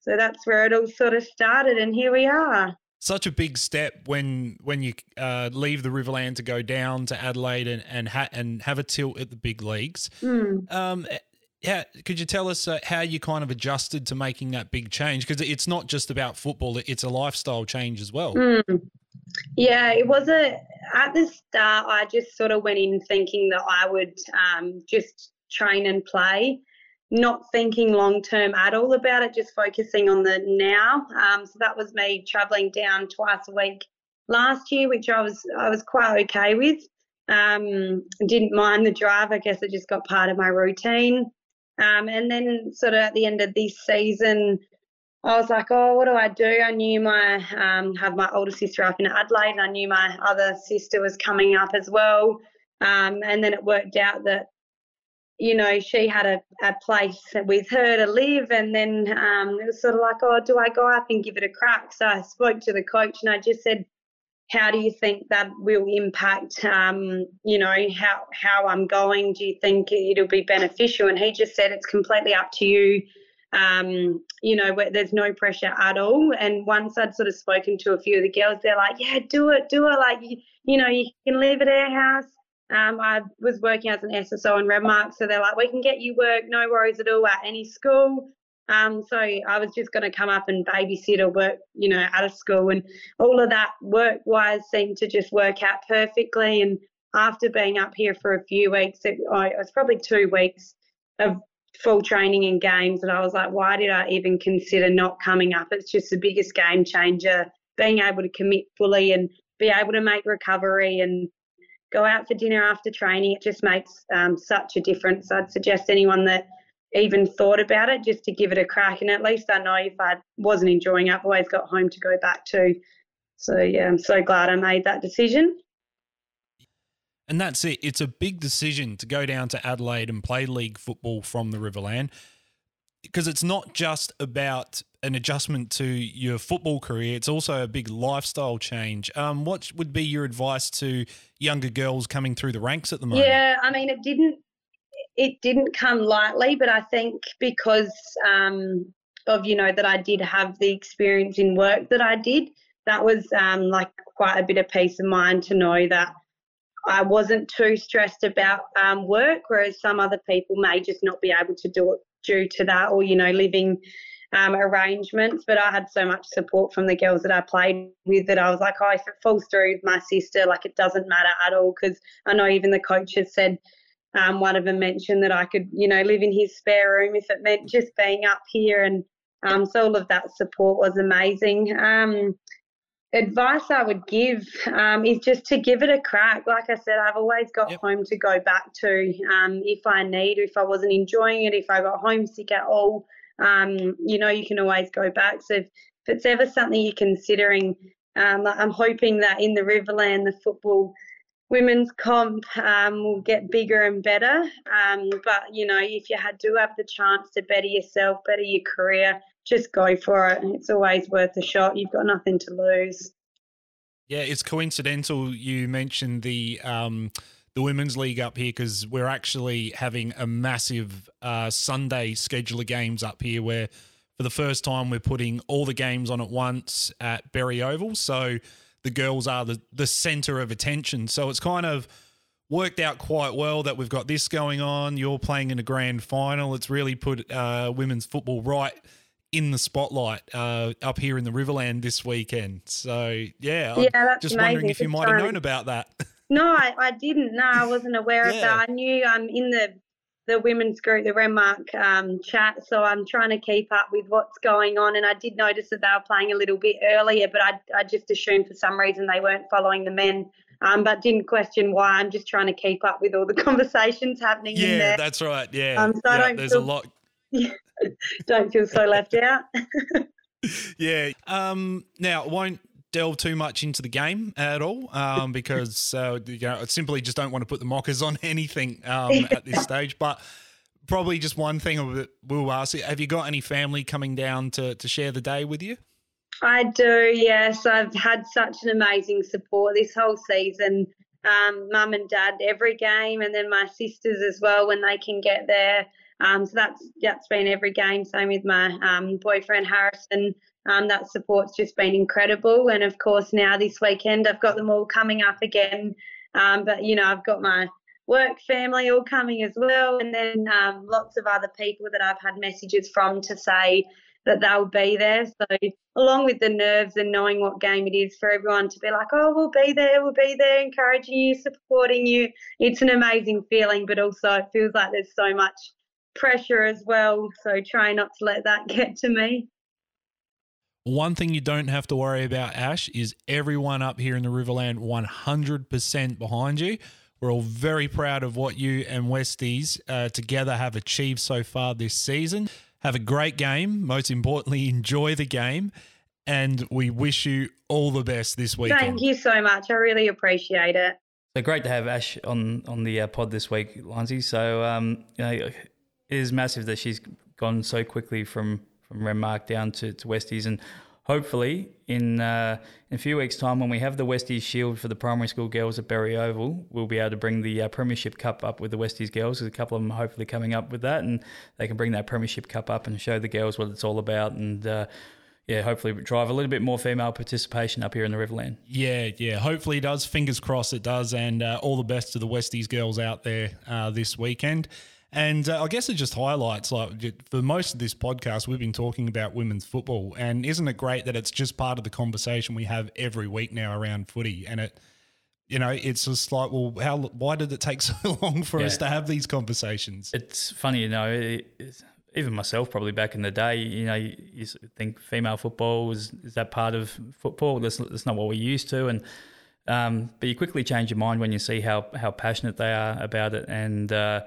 So that's where it all sort of started, and here we are. Such a big step when when you uh, leave the Riverland to go down to Adelaide and and, ha- and have a tilt at the big leagues. Mm. Um, yeah, could you tell us uh, how you kind of adjusted to making that big change? Because it's not just about football; it's a lifestyle change as well. Mm. Yeah, it was a at the start. I just sort of went in thinking that I would um, just train and play, not thinking long term at all about it, just focusing on the now. Um, so that was me travelling down twice a week last year, which I was I was quite okay with. Um, didn't mind the drive. I guess it just got part of my routine. Um, and then sort of at the end of this season, I was like, oh, what do I do? I knew my um, have my older sister up in Adelaide. And I knew my other sister was coming up as well. Um, and then it worked out that, you know, she had a, a place with her to live. And then um, it was sort of like, oh, do I go up and give it a crack? So I spoke to the coach and I just said, how do you think that will impact um, you know how how I'm going? Do you think it'll be beneficial? And he just said it's completely up to you. Um, you know there's no pressure at all. And once I'd sort of spoken to a few of the girls they're like yeah do it do it. Like you, you know you can live at our house. Um, I was working as an SSO in Renmark so they're like we can get you work. No worries at all at any school um, so I was just going to come up and babysit or work, you know, out of school, and all of that work-wise seemed to just work out perfectly. And after being up here for a few weeks, it, it was probably two weeks of full training and games, and I was like, why did I even consider not coming up? It's just the biggest game changer. Being able to commit fully and be able to make recovery and go out for dinner after training, it just makes um, such a difference. I'd suggest anyone that even thought about it just to give it a crack. And at least I know if I wasn't enjoying it, I've always got home to go back to. So, yeah, I'm so glad I made that decision. And that's it. It's a big decision to go down to Adelaide and play league football from the Riverland because it's not just about an adjustment to your football career, it's also a big lifestyle change. Um, what would be your advice to younger girls coming through the ranks at the moment? Yeah, I mean, it didn't it didn't come lightly, but I think because um, of you know that I did have the experience in work that I did, that was um, like quite a bit of peace of mind to know that I wasn't too stressed about um, work, whereas some other people may just not be able to do it due to that or you know living um, arrangements. But I had so much support from the girls that I played with that I was like, oh, if it falls through with my sister, like it doesn't matter at all because I know even the coaches said um, one of them mentioned that I could, you know, live in his spare room if it meant just being up here. And um, so all of that support was amazing. Um, advice I would give um, is just to give it a crack. Like I said, I've always got yep. home to go back to um, if I need, if I wasn't enjoying it, if I got homesick at all. Um, you know, you can always go back. So if, if it's ever something you're considering, I'm hoping that in the Riverland, the football women's comp um, will get bigger and better. Um, but you know, if you to have the chance to better yourself, better your career, just go for it. It's always worth a shot. You've got nothing to lose. Yeah, it's coincidental you mentioned the um, the women's league up here because we're actually having a massive uh, Sunday schedule of games up here where for the first time we're putting all the games on at once at Berri Oval. So the girls are the, the center of attention. So it's kind of worked out quite well that we've got this going on. You're playing in a grand final. It's really put uh, women's football right in the spotlight uh, up here in the Riverland this weekend. So yeah, yeah I'm just amazing. wondering if you might have known about that. No, I, I didn't. No, I wasn't aware yeah. of that. I knew I'm um, in the the women's group, the Renmark um, chat. So I'm trying to keep up with what's going on. And I did notice that they were playing a little bit earlier, but I, I just assumed for some reason they weren't following the men. Um, but didn't question why. I'm just trying to keep up with all the conversations happening. Yeah, that's right. Yeah, um, so yeah, I don't there's feel, a lot. don't feel so left out. yeah. Um, now, won't delve too much into the game at all um, because uh, you know, I simply just don't want to put the mockers on anything um, at this stage. But probably just one thing we'll ask you: Have you got any family coming down to to share the day with you? I do. Yes, I've had such an amazing support this whole season. Um, mum and dad every game, and then my sisters as well when they can get there. Um, so that's that's been every game. Same with my um, boyfriend Harrison. Um, that support's just been incredible. And of course, now this weekend, I've got them all coming up again. Um, but, you know, I've got my work family all coming as well. And then um, lots of other people that I've had messages from to say that they'll be there. So, along with the nerves and knowing what game it is, for everyone to be like, oh, we'll be there, we'll be there, encouraging you, supporting you, it's an amazing feeling. But also, it feels like there's so much pressure as well. So, try not to let that get to me. One thing you don't have to worry about, Ash, is everyone up here in the Riverland 100% behind you. We're all very proud of what you and Westies uh, together have achieved so far this season. Have a great game. Most importantly, enjoy the game. And we wish you all the best this weekend. Thank you so much. I really appreciate it. So great to have Ash on on the uh, pod this week, Lindsay. So um, you know, it is massive that she's gone so quickly from from Renmark down to, to Westies. And hopefully, in, uh, in a few weeks' time, when we have the Westies Shield for the primary school girls at Berri Oval, we'll be able to bring the uh, Premiership Cup up with the Westies girls. There's a couple of them hopefully coming up with that, and they can bring that Premiership Cup up and show the girls what it's all about. And uh, yeah, hopefully drive a little bit more female participation up here in the Riverland. Yeah, yeah. Hopefully it does. Fingers crossed it does. And uh, all the best to the Westies girls out there uh, this weekend. And uh, I guess it just highlights like for most of this podcast, we've been talking about women's football, and isn't it great that it's just part of the conversation we have every week now around footy? And it, you know, it's just like, well, how? Why did it take so long for yeah. us to have these conversations? It's funny, you know. even myself, probably back in the day, you know, you, you think female football is, is that part of football? That's, that's not what we're used to, and um, but you quickly change your mind when you see how how passionate they are about it, and uh,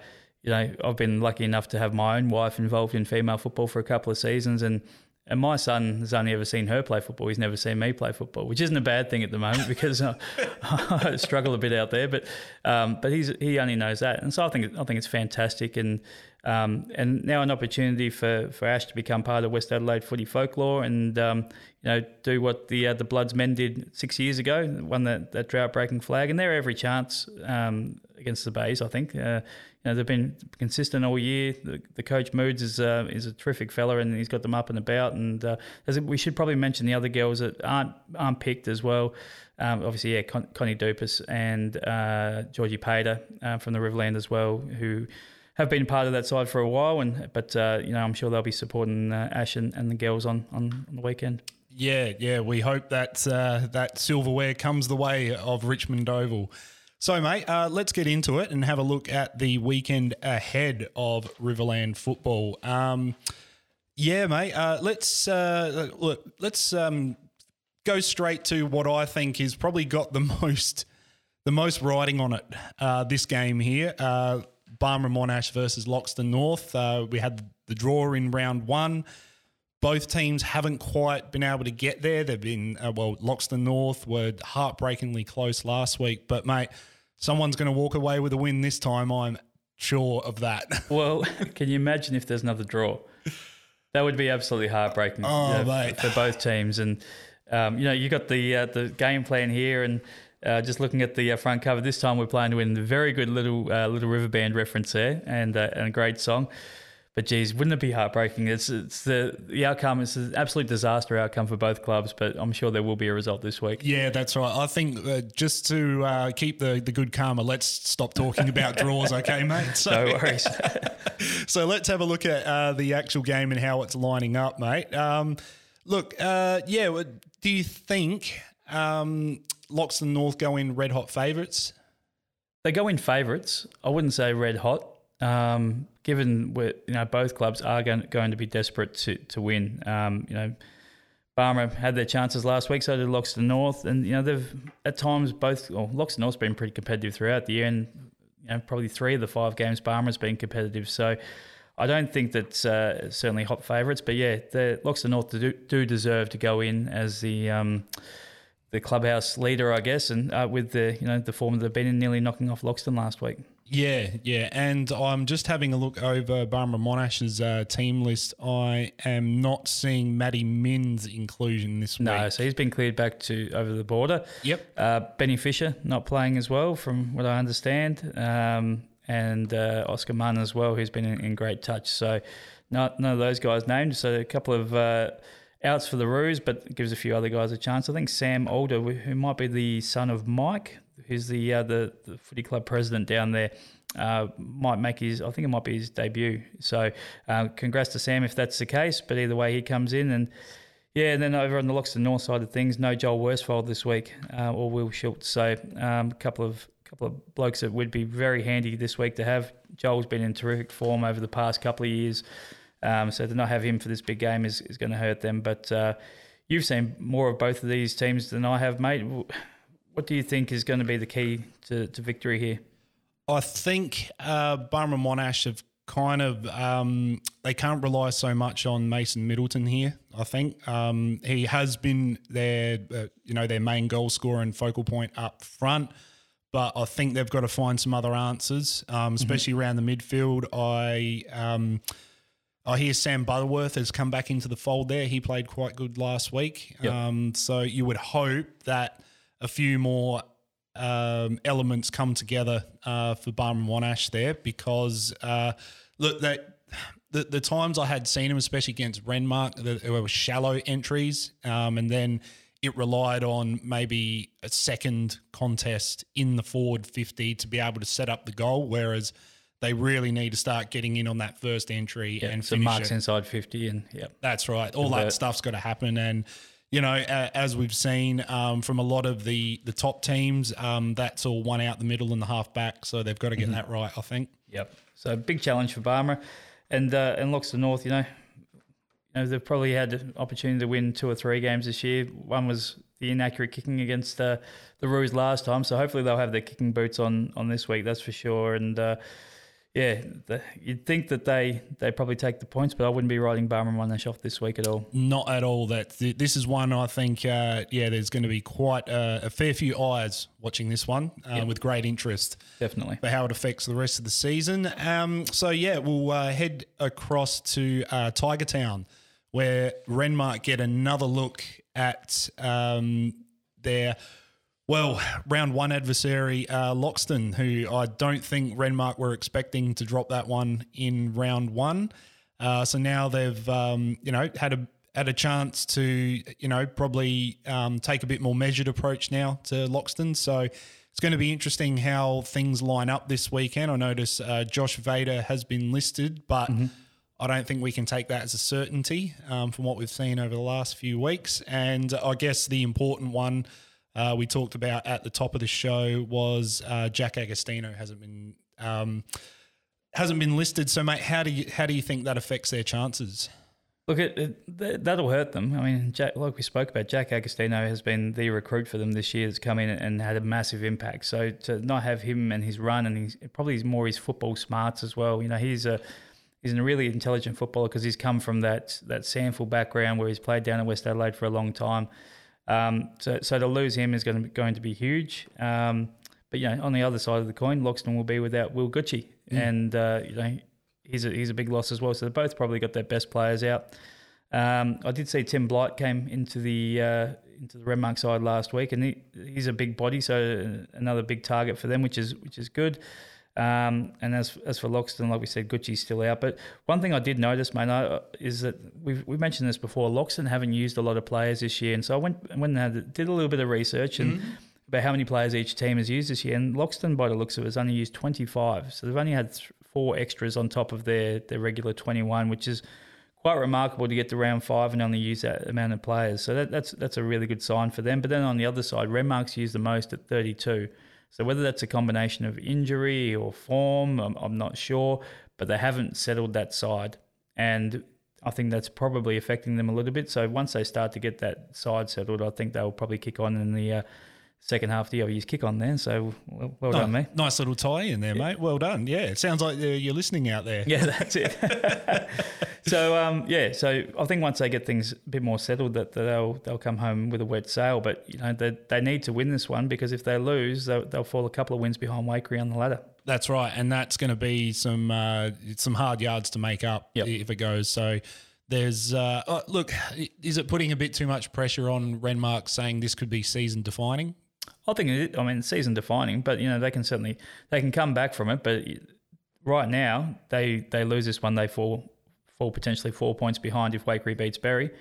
you know, I've been lucky enough to have my own wife involved in female football for a couple of seasons, and and my son has only ever seen her play football. He's never seen me play football, which isn't a bad thing at the moment because I, I struggle a bit out there. But um, but he's he only knows that, and so I think I think it's fantastic, and um, and now an opportunity for, for Ash to become part of West Adelaide footy folklore, and um, you know do what the uh, the Bloods men did six years ago, won that, that drought breaking flag, and they're every chance um, against the Bays. I think. Uh, know, they've been consistent all year. The, the coach Moods is uh, is a terrific fella, and he's got them up and about. And uh, we should probably mention the other girls that aren't aren't picked as well. Um, obviously, yeah, Con- Connie Dupas and uh, Georgie Pater uh, from the Riverland as well, who have been part of that side for a while. And but uh, you know, I'm sure they'll be supporting uh, Ash and, and, the girls on, on, on the weekend. Yeah, yeah, we hope that that silverware comes the way of Richmond Oval. So, mate, uh, let's get into it and have a look at the weekend ahead of Riverland football. Um, yeah, mate. Uh, let's uh, look. Let's um, go straight to what I think is probably got the most the most writing on it. Uh, this game here, uh, Barmera Monash versus Loxton North. Uh, we had the draw in round one. Both teams haven't quite been able to get there. They've been well. Loxton North were heartbreakingly close last week, but mate someone's going to walk away with a win this time. I'm sure of that. Well, can you imagine if there's another draw? That would be absolutely heartbreaking Oh, you know, for both teams. And um, you know, you got the uh, the game plan here, and uh, just looking at the uh, front cover, this time we're playing to win. The very good little uh, little river band reference there, and uh, and a great song. But geez, wouldn't it be heartbreaking? It's it's the the outcome. It's an absolute disaster outcome for both clubs. But I'm sure there will be a result this week. Yeah, that's right. I think uh, just to uh, keep the, the good karma, let's stop talking about draws, okay, mate? So, No worries. so let's have a look at uh, the actual game and how it's lining up, mate. Um, look, uh, yeah, do you think um, Loxton North go in red hot favourites? They go in favourites. I wouldn't say red hot. Um, given we you know both clubs are going, going to be desperate to to win. Um, you know, Barmera had their chances last week, so did Loxton North, and you know they've at times both. Well, Loxton North's been pretty competitive throughout the year, and you know probably three of the five games Barmera's been competitive. So. I don't think that's uh, certainly hot favourites, but yeah, the Loxton North do, do deserve to go in as the um, the clubhouse leader, I guess, and uh, with the you know the form that they've been in, nearly knocking off Loxton last week. Yeah, yeah. And I'm just having a look over Barmera Monash's uh, team list. I am not seeing Matty Min's inclusion this week. No, so he's been cleared back to over the border. Yep. Uh, Benny Fisher not playing as well, from what I understand, um, and uh, Oscar Munn as well, who's been in, in great touch. So not, none of those guys named. So a couple of uh, outs for the Roos, but gives a few other guys a chance. I think Sam Alder, who might be the son of Mike, who's the uh, the, the footy club president down there. Uh, might make his, I think it might be his debut. So, uh, congrats to Sam if that's the case. But either way, he comes in and yeah, and then over on the Loxton North side of things, no Joel Worsfold this week uh, or Will Schultz. So um, a couple of couple of blokes that would be very handy this week to have. Joel's been in terrific form over the past couple of years, um, so to not have him for this big game is, is going to hurt them. But uh, you've seen more of both of these teams than I have, mate. What do you think is going to be the key to, to victory here? I think uh, Barmera Monash have kind of um, they can't rely so much on Mason Middleton here. I think um, he has been their uh, you know their main goal scorer and focal point up front, but I think they've got to find some other answers, um, especially around the midfield. I um, I hear Sam Butterworth has come back into the fold there. He played quite good last week, Yep. um, so you would hope that a few more um, elements come together uh, for Barmera Monash there because uh, look that the, the times I had seen him, especially against Renmark, there were shallow entries, um, and then it relied on maybe a second contest in the forward fifty to be able to set up the goal, whereas. They really need to start getting in on that first entry and some finish marks it. inside 50 and yeah. That's right. All Convert. that stuff's got to happen, and you know, a- as we've seen um, from a lot of the the top teams, um, that's all one out the middle and the half back. So they've got to get that right. I think. Yep. So big challenge for Barmera, and uh, and Loxton North. You know, you know they've probably had an opportunity to win two or three games this year. One was the inaccurate kicking against uh, the Roos last time, so hopefully they'll have their kicking boots on on this week. That's for sure. And uh, yeah, the, you'd think that they they probably take the points, but I wouldn't be riding Barmera Monash off this week at all. Not at all. That th- this is one I think. Uh, yeah, there's going to be quite a, a fair few eyes watching this one uh, with great interest. Definitely. for how it affects the rest of the season. Um, so yeah, we'll uh, head across to uh, Tiger Town, where Renmark get another look at um, their well round one adversary, uh, Loxton, who I don't think Renmark were expecting to drop that one in round one. Uh, so now they've um, you know had a had a chance to you know probably um, take a bit more measured approach now to Loxton. So it's going to be interesting how things line up this weekend. I notice uh, Josh Vader has been listed, but I don't think we can take that as a certainty um, from what we've seen over the last few weeks. And I guess the important one uh, we talked about at the top of the show was uh, Jack Agostino hasn't been um, hasn't been listed. So, mate, how do you how do you think that affects their chances? Look, it, it, that'll hurt them. I mean, Jack, like we spoke about, Jack Agostino has been the recruit for them this year. That's come in and had a massive impact. So to not have him and his run and he's probably more his football smarts as well. You know, he's a he's a really intelligent footballer because he's come from that that SANFL background where he's played down at West Adelaide for a long time. Um, so so to lose him is going to be, going to be huge. Um, but you know, on the other side of the coin, Loxton will be without Will Gucci, and uh, you know he's a, he's a big loss as well. So they both probably got their best players out. Um, I did see Tim Blight came into the uh, into the Renmark side last week, and he, he's a big body, so another big target for them, which is which is good. Um, and as as for Loxton, like we said, Gucci's still out. But one thing I did notice, mate, I, is that we've we mentioned this before. Loxton haven't used a lot of players this year, and so I went went and did a little bit of research and. Mm-hmm. About how many players each team has used this year, and Loxton, by the looks of it, has only used 25. So they've only had th- four extras on top of their, their regular 21, which is quite remarkable to get to round five and only use that amount of players. So that, that's that's a really good sign for them. But then on the other side, Renmark's used the most at 32. So whether that's a combination of injury or form, I'm, I'm not sure, but they haven't settled that side. And I think that's probably affecting them a little bit. So once they start to get that side settled, I think they'll probably kick on in the uh, second half of the year. He's kick on there. So well, well done, mate. Nice little tie in there, mate. Well done. Yeah, it sounds like you're listening out there. Yeah, that's it. so um, yeah, so I think once they get things a bit more settled, that they'll they'll come home with a wet sail. But you know they they need to win this one because if they lose, they'll, they'll fall a couple of wins behind Waikerie on the ladder. That's right, and that's going to be some uh, some hard yards to make up yep. if it goes. So there's uh, oh, look, is it putting a bit too much pressure on Renmark saying this could be season defining? I think it, I mean season defining, but you know they can certainly they can come back from it. But right now they they lose this one, they fall fall potentially four points behind if Waikerie beats Berri.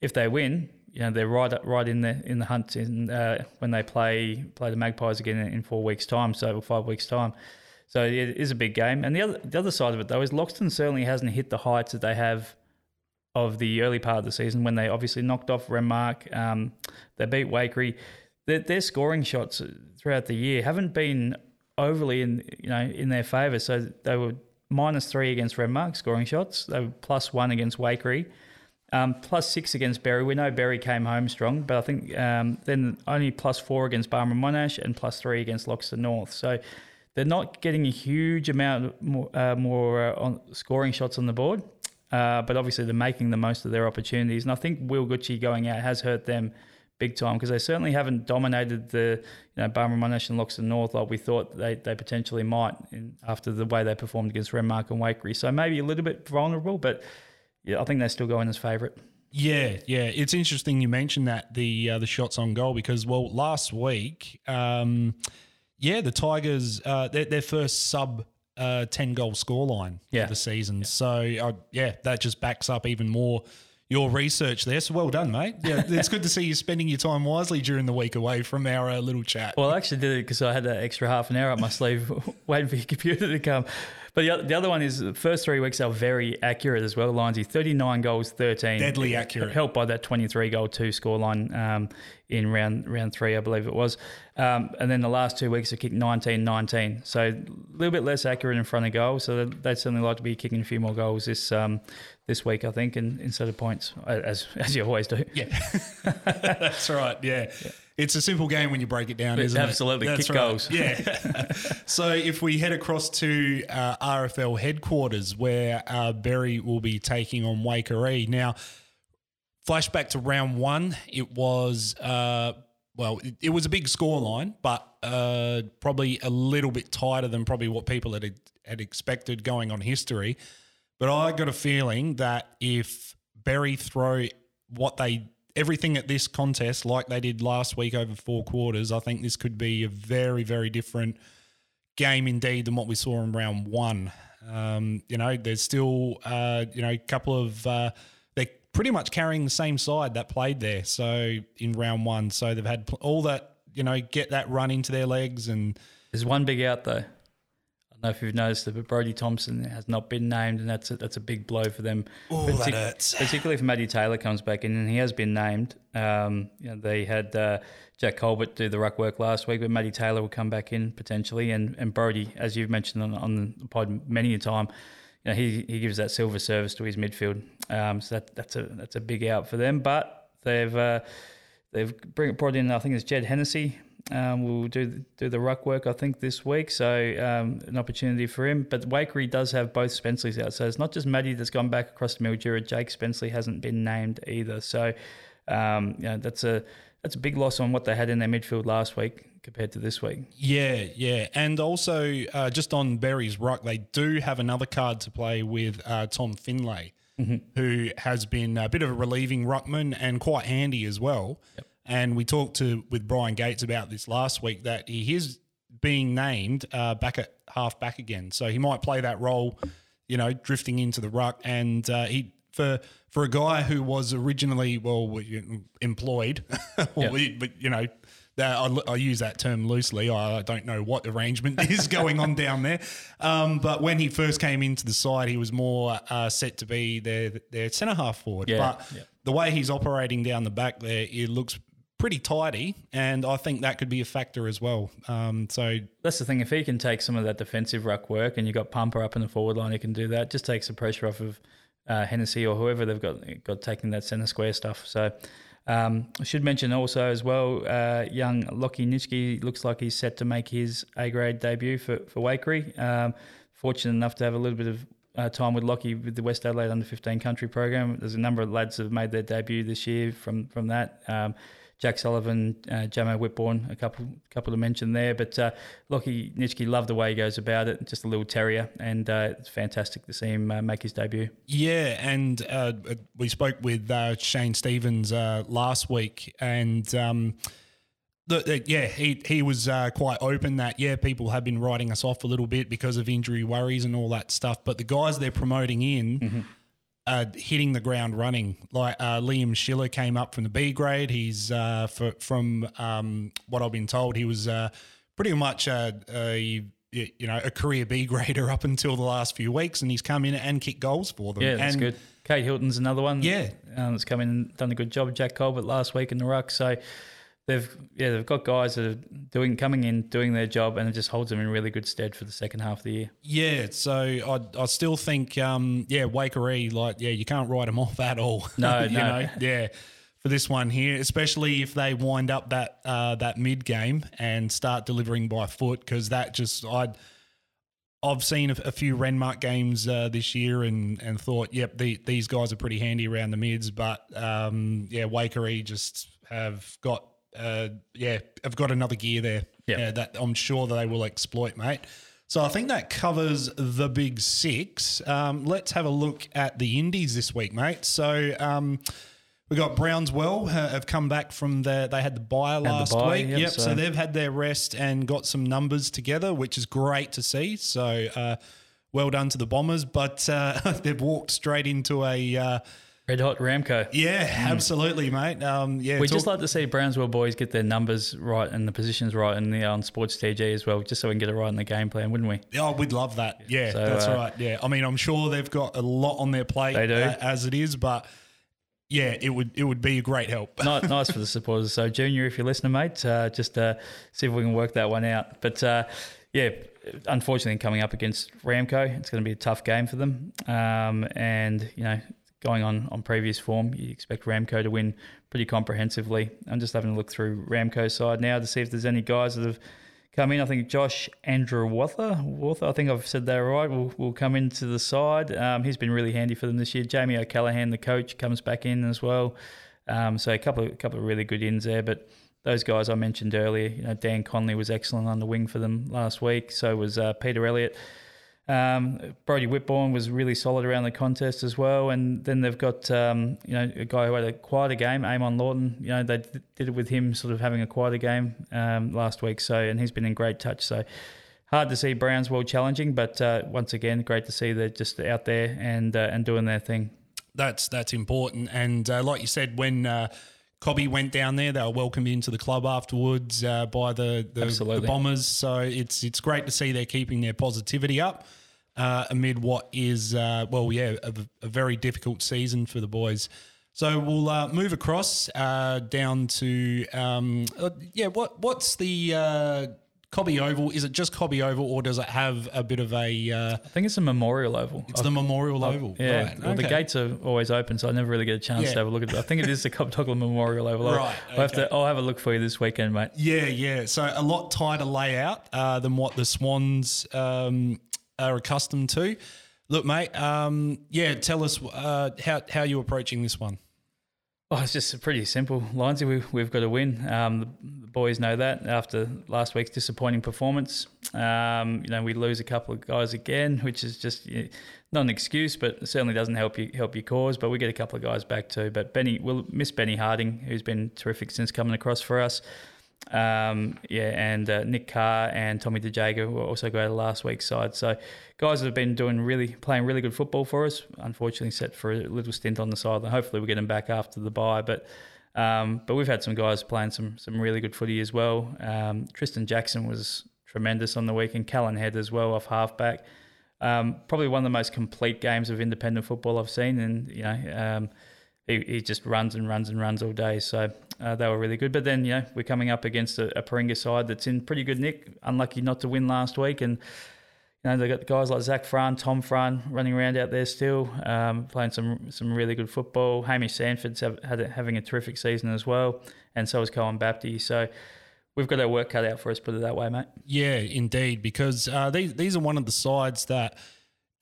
If they win, you know they're right right in the in the hunt in, uh, when they play play the Magpies again in, four weeks' time, so five weeks' time. So it is a big game. And the other the other side of it though is Loxton certainly hasn't hit the heights that they have of the early part of the season when they obviously knocked off Renmark, Um, they beat Waikerie their, their scoring shots throughout the year haven't been overly in you know in their favour. So they were minus three against Renmark scoring shots. They were plus one against Waikerie. Um, plus six against Berri. We know Berri came home strong, but I think um, then only plus four against Barmera Monash and plus three against Loxton North. So they're not getting a huge amount more, uh, more uh, on scoring shots on the board, uh, but obviously they're making the most of their opportunities. And I think Will Gucci going out has hurt them big time because they certainly haven't dominated the you know Barmera Monash and Loxton North like we thought they, they potentially might in, after the way they performed against Renmark and Waikerie. So maybe a little bit vulnerable, but yeah, I think they're still go in as favourite. Yeah, yeah, it's interesting you mentioned that the uh, the shots on goal because well last week, um, yeah, the Tigers uh, their, their first sub uh, ten goal scoreline yeah. for the season. Yeah. So uh, yeah, that just backs up even more your research there. So well done, mate. Yeah, it's good to see you spending your time wisely during the week away from our uh, little chat. Well, I actually did it because I had that extra half an hour up my sleeve waiting for your computer to come. But the, the other one is the first three weeks are very accurate as well. Lindsay, 39 goals, 13. Deadly accurate. Helped by that 23 goal two scoreline um, in round round three, I believe it was. Um, and then the last two weeks are kicked 19 19. So a little bit less accurate in front of goal. So they'd certainly like to be kicking a few more goals this um, this week, I think, in, instead of points, as as you always do. Yeah, that's right. Yeah. yeah. It's a simple game when you break it down, isn't Absolutely. it? Absolutely, kick right. goals. Yeah. so if we head across to uh, RFL headquarters, where uh, Berri will be taking on Waikerie. Now, flashback to round one, it was uh, well, it, it, was a big score line, but uh, probably a little bit tighter than probably what people had had expected going on history. But I got a feeling that if Berri throw what they everything at this contest like they did last week over four quarters, I think this could be a very very different game indeed than what we saw in round one. Um, you know, there's still uh, you know a couple of uh, they're pretty much carrying the same side that played there. So in round one, so they've had all that you know get that run into their legs and. There's one big out though know if you've noticed it, but Brody Thompson has not been named, and that's a, that's a big blow for them. Oh, Partic- that hurts. Particularly if Matty Taylor comes back in, and he has been named. Um, you know, they had uh, Jack Colbert do the ruck work last week, but Matty Taylor will come back in potentially, and and Brody, as you've mentioned on, on the pod many a time, you know, he he gives that silver service to his midfield. Um, so that that's a that's a big out for them, but they've. Uh, They've bring, brought in, I think it's Jed Hennessy, um, will do do the ruck work, I think, this week. So um, an opportunity for him. But Waikerie does have both Spensleys out, so it's not just Maddie that's gone back across to Mildura. Jake Spensley hasn't been named either. So um, you know, that's a that's a big loss on what they had in their midfield last week compared to this week. Yeah, yeah. And also, uh, just on Berri's ruck, they do have another card to play with uh, Tom Finlay, who has been a bit of a relieving ruckman and quite handy as well. And we talked to with Brian Gates about this last week that he is being named uh, back at half back again, so he might play that role, you know, drifting into the ruck. And uh, he for for a guy who was originally well employed, but you know. That I, I use that term loosely. I don't know what arrangement is going on down there. Um, but when he first came into the side, he was more uh, set to be their their centre half forward. Yeah, But yeah. the way he's operating down the back there, it looks pretty tidy, and I think that could be a factor as well. Um, so That's the thing. If he can take some of that defensive ruck work, and you've got Pumper up in the forward line, he can do that. Just takes the pressure off of uh, Hennessy or whoever they've got got taking that centre square stuff. So. Um, I should mention also as well, uh, young Lockie Nitschke looks like he's set to make his A grade debut for for Waikerie. Um, fortunate enough to have a little bit of uh, time with Lockie with the West Adelaide Under 15 country program. There's a number of lads that have made their debut this year from from that. Um, Jack Sullivan, uh, Jamo Whitbourne, a couple couple to mention there. But uh, Lockie Nitschke loved the way he goes about it, just a little terrier, and uh, it's fantastic to see him uh, make his debut. Yeah, and uh, we spoke with uh, Shane Stevens uh, last week, and um, the, the- yeah, he he was uh, quite open that yeah, people have been writing us off a little bit because of injury worries and all that stuff, but the guys they're promoting in. Uh, hitting the ground running. Like uh, Liam Schiller came up from the B grade. He's uh, for, from um, what I've been told, he was uh, pretty much a, a you know a career B grader up until the last few weeks, and he's come in and kicked goals for them. Yeah, that's and good. Kate Hilton's another one. Yeah. um, that's come in and done a good job. Jack Colbert last week in the ruck. So they've yeah they've got guys that are doing coming in doing their job, and it just holds them in really good stead for the second half of the year. Yeah, so I I still think um yeah Waikerie like yeah you can't write them off at all. No, you no. know yeah for this one here, especially if they wind up that uh, that mid game and start delivering by foot because that just I. I've seen a, a few Renmark games uh, this year and, and thought, yep, the, these guys are pretty handy around the mids. But um, yeah, Waikerie just have got uh, yeah have got another gear there. Yeah. Yeah, that I'm sure that they will exploit, mate. So I think that covers the big six. Um, let's have a look at the Indies this week, mate. So um, we got Browns Well uh, have come back from the they had the bye the last week. yep, Yep. So. so- they've had their rest and got some numbers together, which is great to see. So uh, well done to the Bombers, but uh, they've walked straight into a. Red Hot Ramco. yeah, absolutely, mate. Um, yeah, We talk- just like to see Browns Well boys get their numbers right and the positions right in the on Sports TG as well, just so we can get it right in the game plan, wouldn't we? Oh, we'd love that. Yeah, So, that's uh, right. Yeah, I mean, I'm sure they've got a lot on their plate They do. uh, as it is, but yeah, it would it would be a great help. Ni- nice for the supporters. So, Junior, if you're listening, mate, uh, just uh, see if we can work that one out. But uh, yeah, unfortunately, coming up against Ramco, it's going to be a tough game for them. Um, and you know, going on on previous form, you expect Ramco to win pretty comprehensively. I'm just having a look through Ramco's side now to see if there's any guys that have come in. I think Josh Andrew Wather, Wather I think I've said that right, will, will come into the side. Um, he's been really handy for them this year. Jamie O'Callaghan, the coach, comes back in as well. Um, so a couple of, couple of really good ins there. But those guys I mentioned earlier, you know, Dan Conley was excellent on the wing for them last week. So was uh, Peter Elliott. Um, Brody Whitbourne was really solid around the contest as well, and then they've got um, you know a guy who had a quieter game, Amon Lawton. You know they did it with him sort of having a quieter game um, last week, so and he's been in great touch. So hard to see Browns Well challenging, but uh, once again, great to see they're just out there and uh, and doing their thing. that's that's important. And uh, like you said, when uh, Cobby went down there, they were welcomed into the club afterwards uh, by the, the, the Bombers. So it's it's great to see they're keeping their positivity up uh, amid what is uh, well, yeah, a, a very difficult season for the boys. So we'll uh, move across uh, down to um, uh, yeah. What what's the uh, Cobby Oval? Is it just Cobby Oval, or does it have a bit of a? Uh, I think it's a memorial oval. it's the Memorial Oval. Yeah, right. well, the gates are always open, so I never really get a chance Yeah. to have a look at it. I think it is the Cobdogla Memorial Oval. Right, I'll have to. I'll have a look for you this weekend, mate. Yeah, yeah. So a lot tighter layout uh, than what the Swans um, are accustomed to. Look, mate. Um, yeah, tell us uh, how how you're approaching this one. Oh, it's just pretty simple, Lindsay. We, we've got to win. Um, the, the, boys know that after last week's disappointing performance. Um, you know, we lose a couple of guys again, which is just you know, not an excuse, but certainly doesn't help you help your cause. But we get a couple of guys back too. But Benny, we'll miss Benny Harding, who's been terrific since coming across for us. Um, yeah, and uh, Nick Carr and Tommy DeJager will also go to last week's side. So guys that have been doing really playing really good football for us. Unfortunately, set for a little stint on the side, and hopefully we get them back after the bye. But um, but we've had some guys playing some some really good footy as well. Um, Tristan Jackson was tremendous on the weekend. Callan Head as well off halfback. Um, probably one of the most complete games of independent football I've seen, and you know um, he, he just runs and runs and runs all day. So uh, they were really good. But then, you know, we're coming up against a, a Paringa side that's in pretty good nick. Unlucky not to win last week. And, you know, they've got guys like Zach Fran, Tom Fran running around out there still, um, playing some some really good football. Hamish Sanford's have, had a, having a terrific season as well. And so is Cohen Bapty. So, we've got our work cut out for us, put it that way, mate. Yeah, indeed, because uh, these these are one of the sides that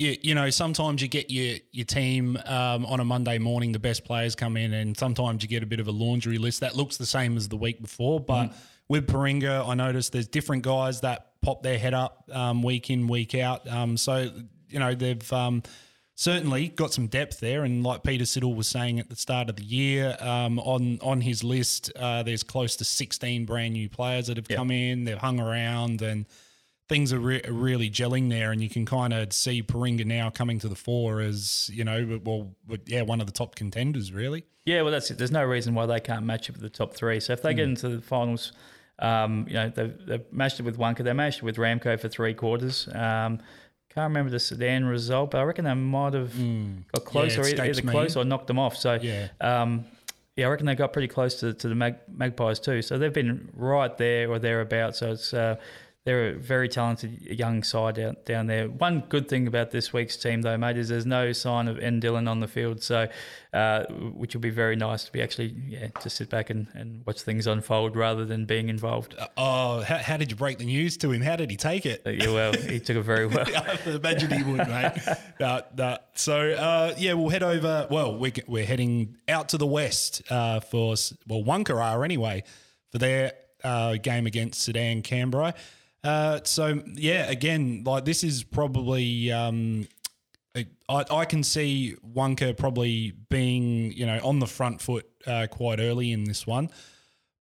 you, you know, sometimes you get your your team um, on a Monday morning, the best players come in, and sometimes you get a bit of a laundry list that looks the same as the week before. But mm. with Paringa, I noticed there's different guys that pop their head up um, week in, week out. Um, so you know they've um, certainly got some depth there, and like Peter Siddle was saying at the start of the year, um, on on his list, uh, there's close to 16 brand new players that have yep. come in. They've hung around and things are re- really gelling there, and you can kind of see Paringa now coming to the fore as you know, well, yeah, one of the top contenders, really. Yeah, well, that's it. There's no reason why they can't match up with the top three. So if they mm. get into the finals, um, you know, they've, they've, matched it with Wunkar, they matched it with Ramco for three quarters. Um, can't remember the Sedan result, but I reckon they might have mm. got close, yeah, or either, either close or knocked them off. So yeah. Um, yeah, I reckon they got pretty close to, to the Mag- Magpies too. So they've been right there or thereabouts. So it's uh, they're a very talented young side out down there. One good thing about this week's team, though, mate, is there's no sign of N Dillon on the field, so uh, which will be very nice to be actually, yeah, to sit back and, and watch things unfold rather than being involved. Uh, oh, how, how, did you break the news to him? How did he take it? Yeah, well, he took it very well. I imagine he would, mate. no, no. So, uh, yeah, we'll head over. Well, we're, we're heading out to the west uh, for well, Wunkar anyway for their uh, game against Sedan Cambrai. Uh, so yeah, again, like this is probably um, I, I can see Wunkar probably being you know on the front foot uh, quite early in this one.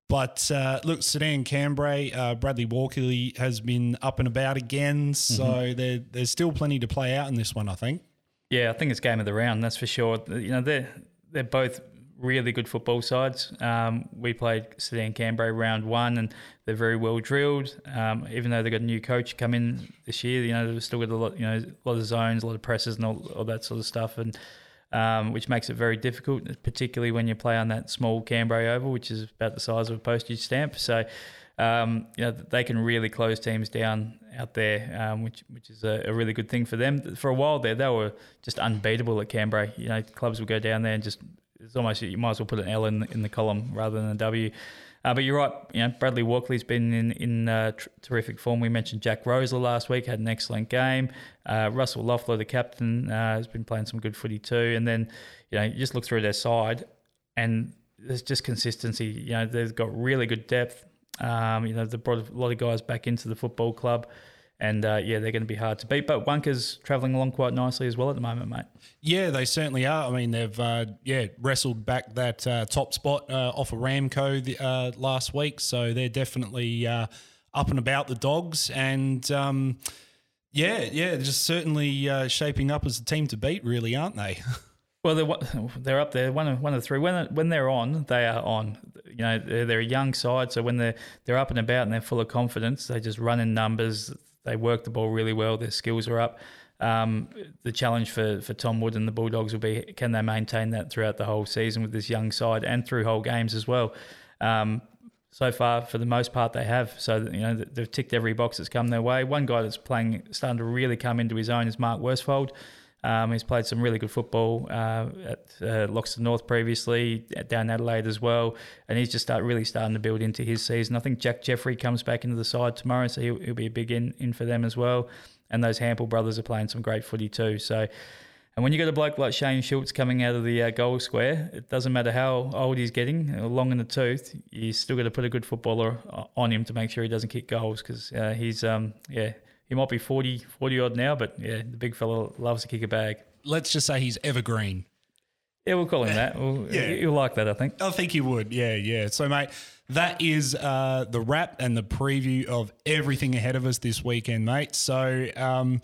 But uh, look, Sedan Cambrai, uh, Bradley Walkley has been up and about again, so mm-hmm. there, there's still plenty to play out in this one, I think. Yeah, I think it's game of the round, that's for sure. You know, they're they're both really good football sides. Um, we played Sedan Cambrai round one, and they're very well drilled. Um, even though they've got a new coach come in this year, you know they've still got a lot, you know, a lot of zones, a lot of presses, and all, all that sort of stuff, and um, which makes it very difficult, particularly when you play on that small Cambrai oval, which is about the size of a postage stamp. So. Um, you know they can really close teams down out there, um, which which is a, a, really good thing for them. For a while there, they were just unbeatable at Cambrai. You know, clubs would go down there and just it's almost you might as well put an L in in the column rather than a W. Uh, but you're right. You know, Bradley Walkley's been in in uh, tr- terrific form. We mentioned Jack Rosler last week had an excellent game. Uh, Russell Loeffler, the captain, uh, has been playing some good footy too. And then you know, you just look through their side, and there's just consistency. You know, they've got really good depth. Um, you know, they brought a lot of guys back into the football club. And uh, yeah, they're going to be hard to beat. But Wunkar's travelling along quite nicely as well at the moment, mate. Yeah, they certainly are. I mean, they've uh, yeah wrestled back that uh, top spot uh, off of Ramco the, uh, last week, so they're definitely uh, up and about the dogs. And um, yeah, yeah, just certainly shaping up as a team to beat, really, aren't they? Well, they're they're up there, one of one of the three. When when they're on, they are on. You know, they're, they're a young side, so when they're they're up and about and they're full of confidence, they just run in numbers. They work the ball really well. Their skills are up. Um, the challenge for, for Tom Wood and the Bulldogs will be can they maintain that throughout the whole season with this young side and through whole games as well. Um, so far, for the most part, they have. So you know they've ticked every box that's come their way. One guy that's playing, starting to really come into his own is Mark Worsfold. Um, he's played some really good football uh, at uh, Loxton North previously, down Adelaide as well, and he's just start really starting to build into his season. I think Jack Jeffrey comes back into the side tomorrow, so he'll, he'll be a big in, in for them as well. And those Hample brothers are playing some great footy too. So And when you got a bloke like Shane Schultz coming out of the uh, goal square, it doesn't matter how old he's getting, uh, long in the tooth, you still got to put a good footballer uh, on him to make sure he doesn't kick goals because uh, he's, um, yeah, he might be 40, 40 odd now, but yeah, the big fella loves to kick a bag. Let's just say he's evergreen. Yeah, we'll call him that. We'll, Yeah. You'll like that, I think. I think you would. Yeah, yeah. So, mate, that is uh, the wrap and the preview of everything ahead of us this weekend, mate. So, um,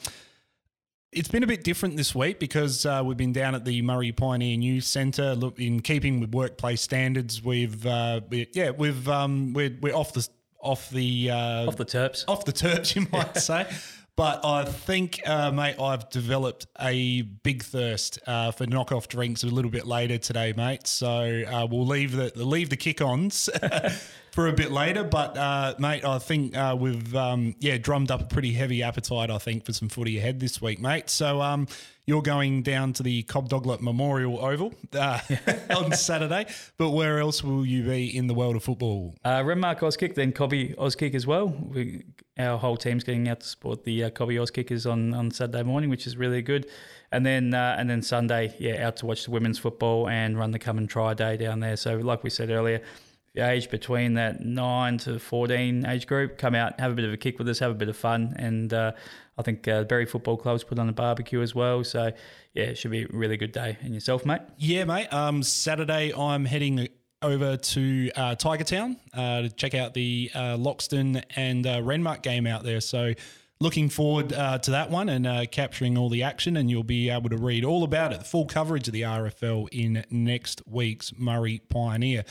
it's been a bit different this week because uh, we've been down at the Murray Pioneer News Centre. Look, in keeping with workplace standards, we've uh, we, yeah, we've um, we're we're off the off the uh, Off the terps. off the terps, you might say. But I think, uh, mate, I've developed a big thirst uh, for knockoff drinks a little bit later today, mate. So uh, we'll leave the leave the kick-ons for a bit later. But uh, mate, I think uh, we've um, yeah drummed up a pretty heavy appetite. I think for some footy ahead this week, mate. So um, you're going down to the Cobdogla Memorial Oval uh, on Saturday. But where else will you be in the world of football? Uh, Renmark Auskick, then Cobby Auskick as well. We, our whole team's getting out to support the uh, Cobby Auskickers on, on Saturday morning, which is really good. And then uh, and then Sunday, yeah, out to watch the women's football and run the come and try day down there. So like we said earlier, age between that nine to fourteen age group, come out, have a bit of a kick with us, have a bit of fun, and uh, I think uh, Berri Football Club's put on a barbecue as well. So yeah, it should be a really good day. And yourself, mate? Yeah, mate. Um, Saturday, I'm heading over to uh, Tiger Town uh, to check out the uh, Loxton and uh, Renmark game out there. So, looking forward uh, to that one and capturing all the action. And you'll be able to read all about it, the full coverage of the RFL in next week's Murray Pioneer.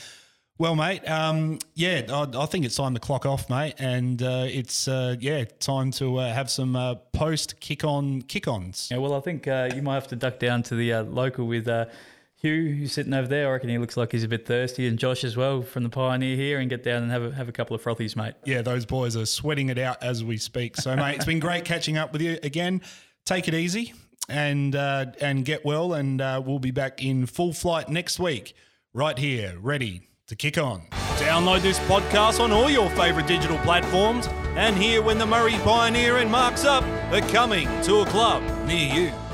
Well, mate, um, yeah, I, I think it's time to clock off, mate, and uh, it's uh, yeah time to uh, have some uh, post kick on kick ons. Yeah, well, I think uh, you might have to duck down to the uh, local with uh, Hugh, who's sitting over there. I reckon he looks like he's a bit thirsty, and Josh as well from the Pioneer here, and get down and have a, have a couple of frothies, mate. yeah, those boys are sweating it out as we speak. So, mate, it's been great catching up with you again. Take it easy and uh, and get well, and uh, we'll be back in full flight next week, right here, ready to kick on. Download this podcast on all your favourite digital platforms and hear when the Murray Pioneer and Marks Up are coming to a club near you.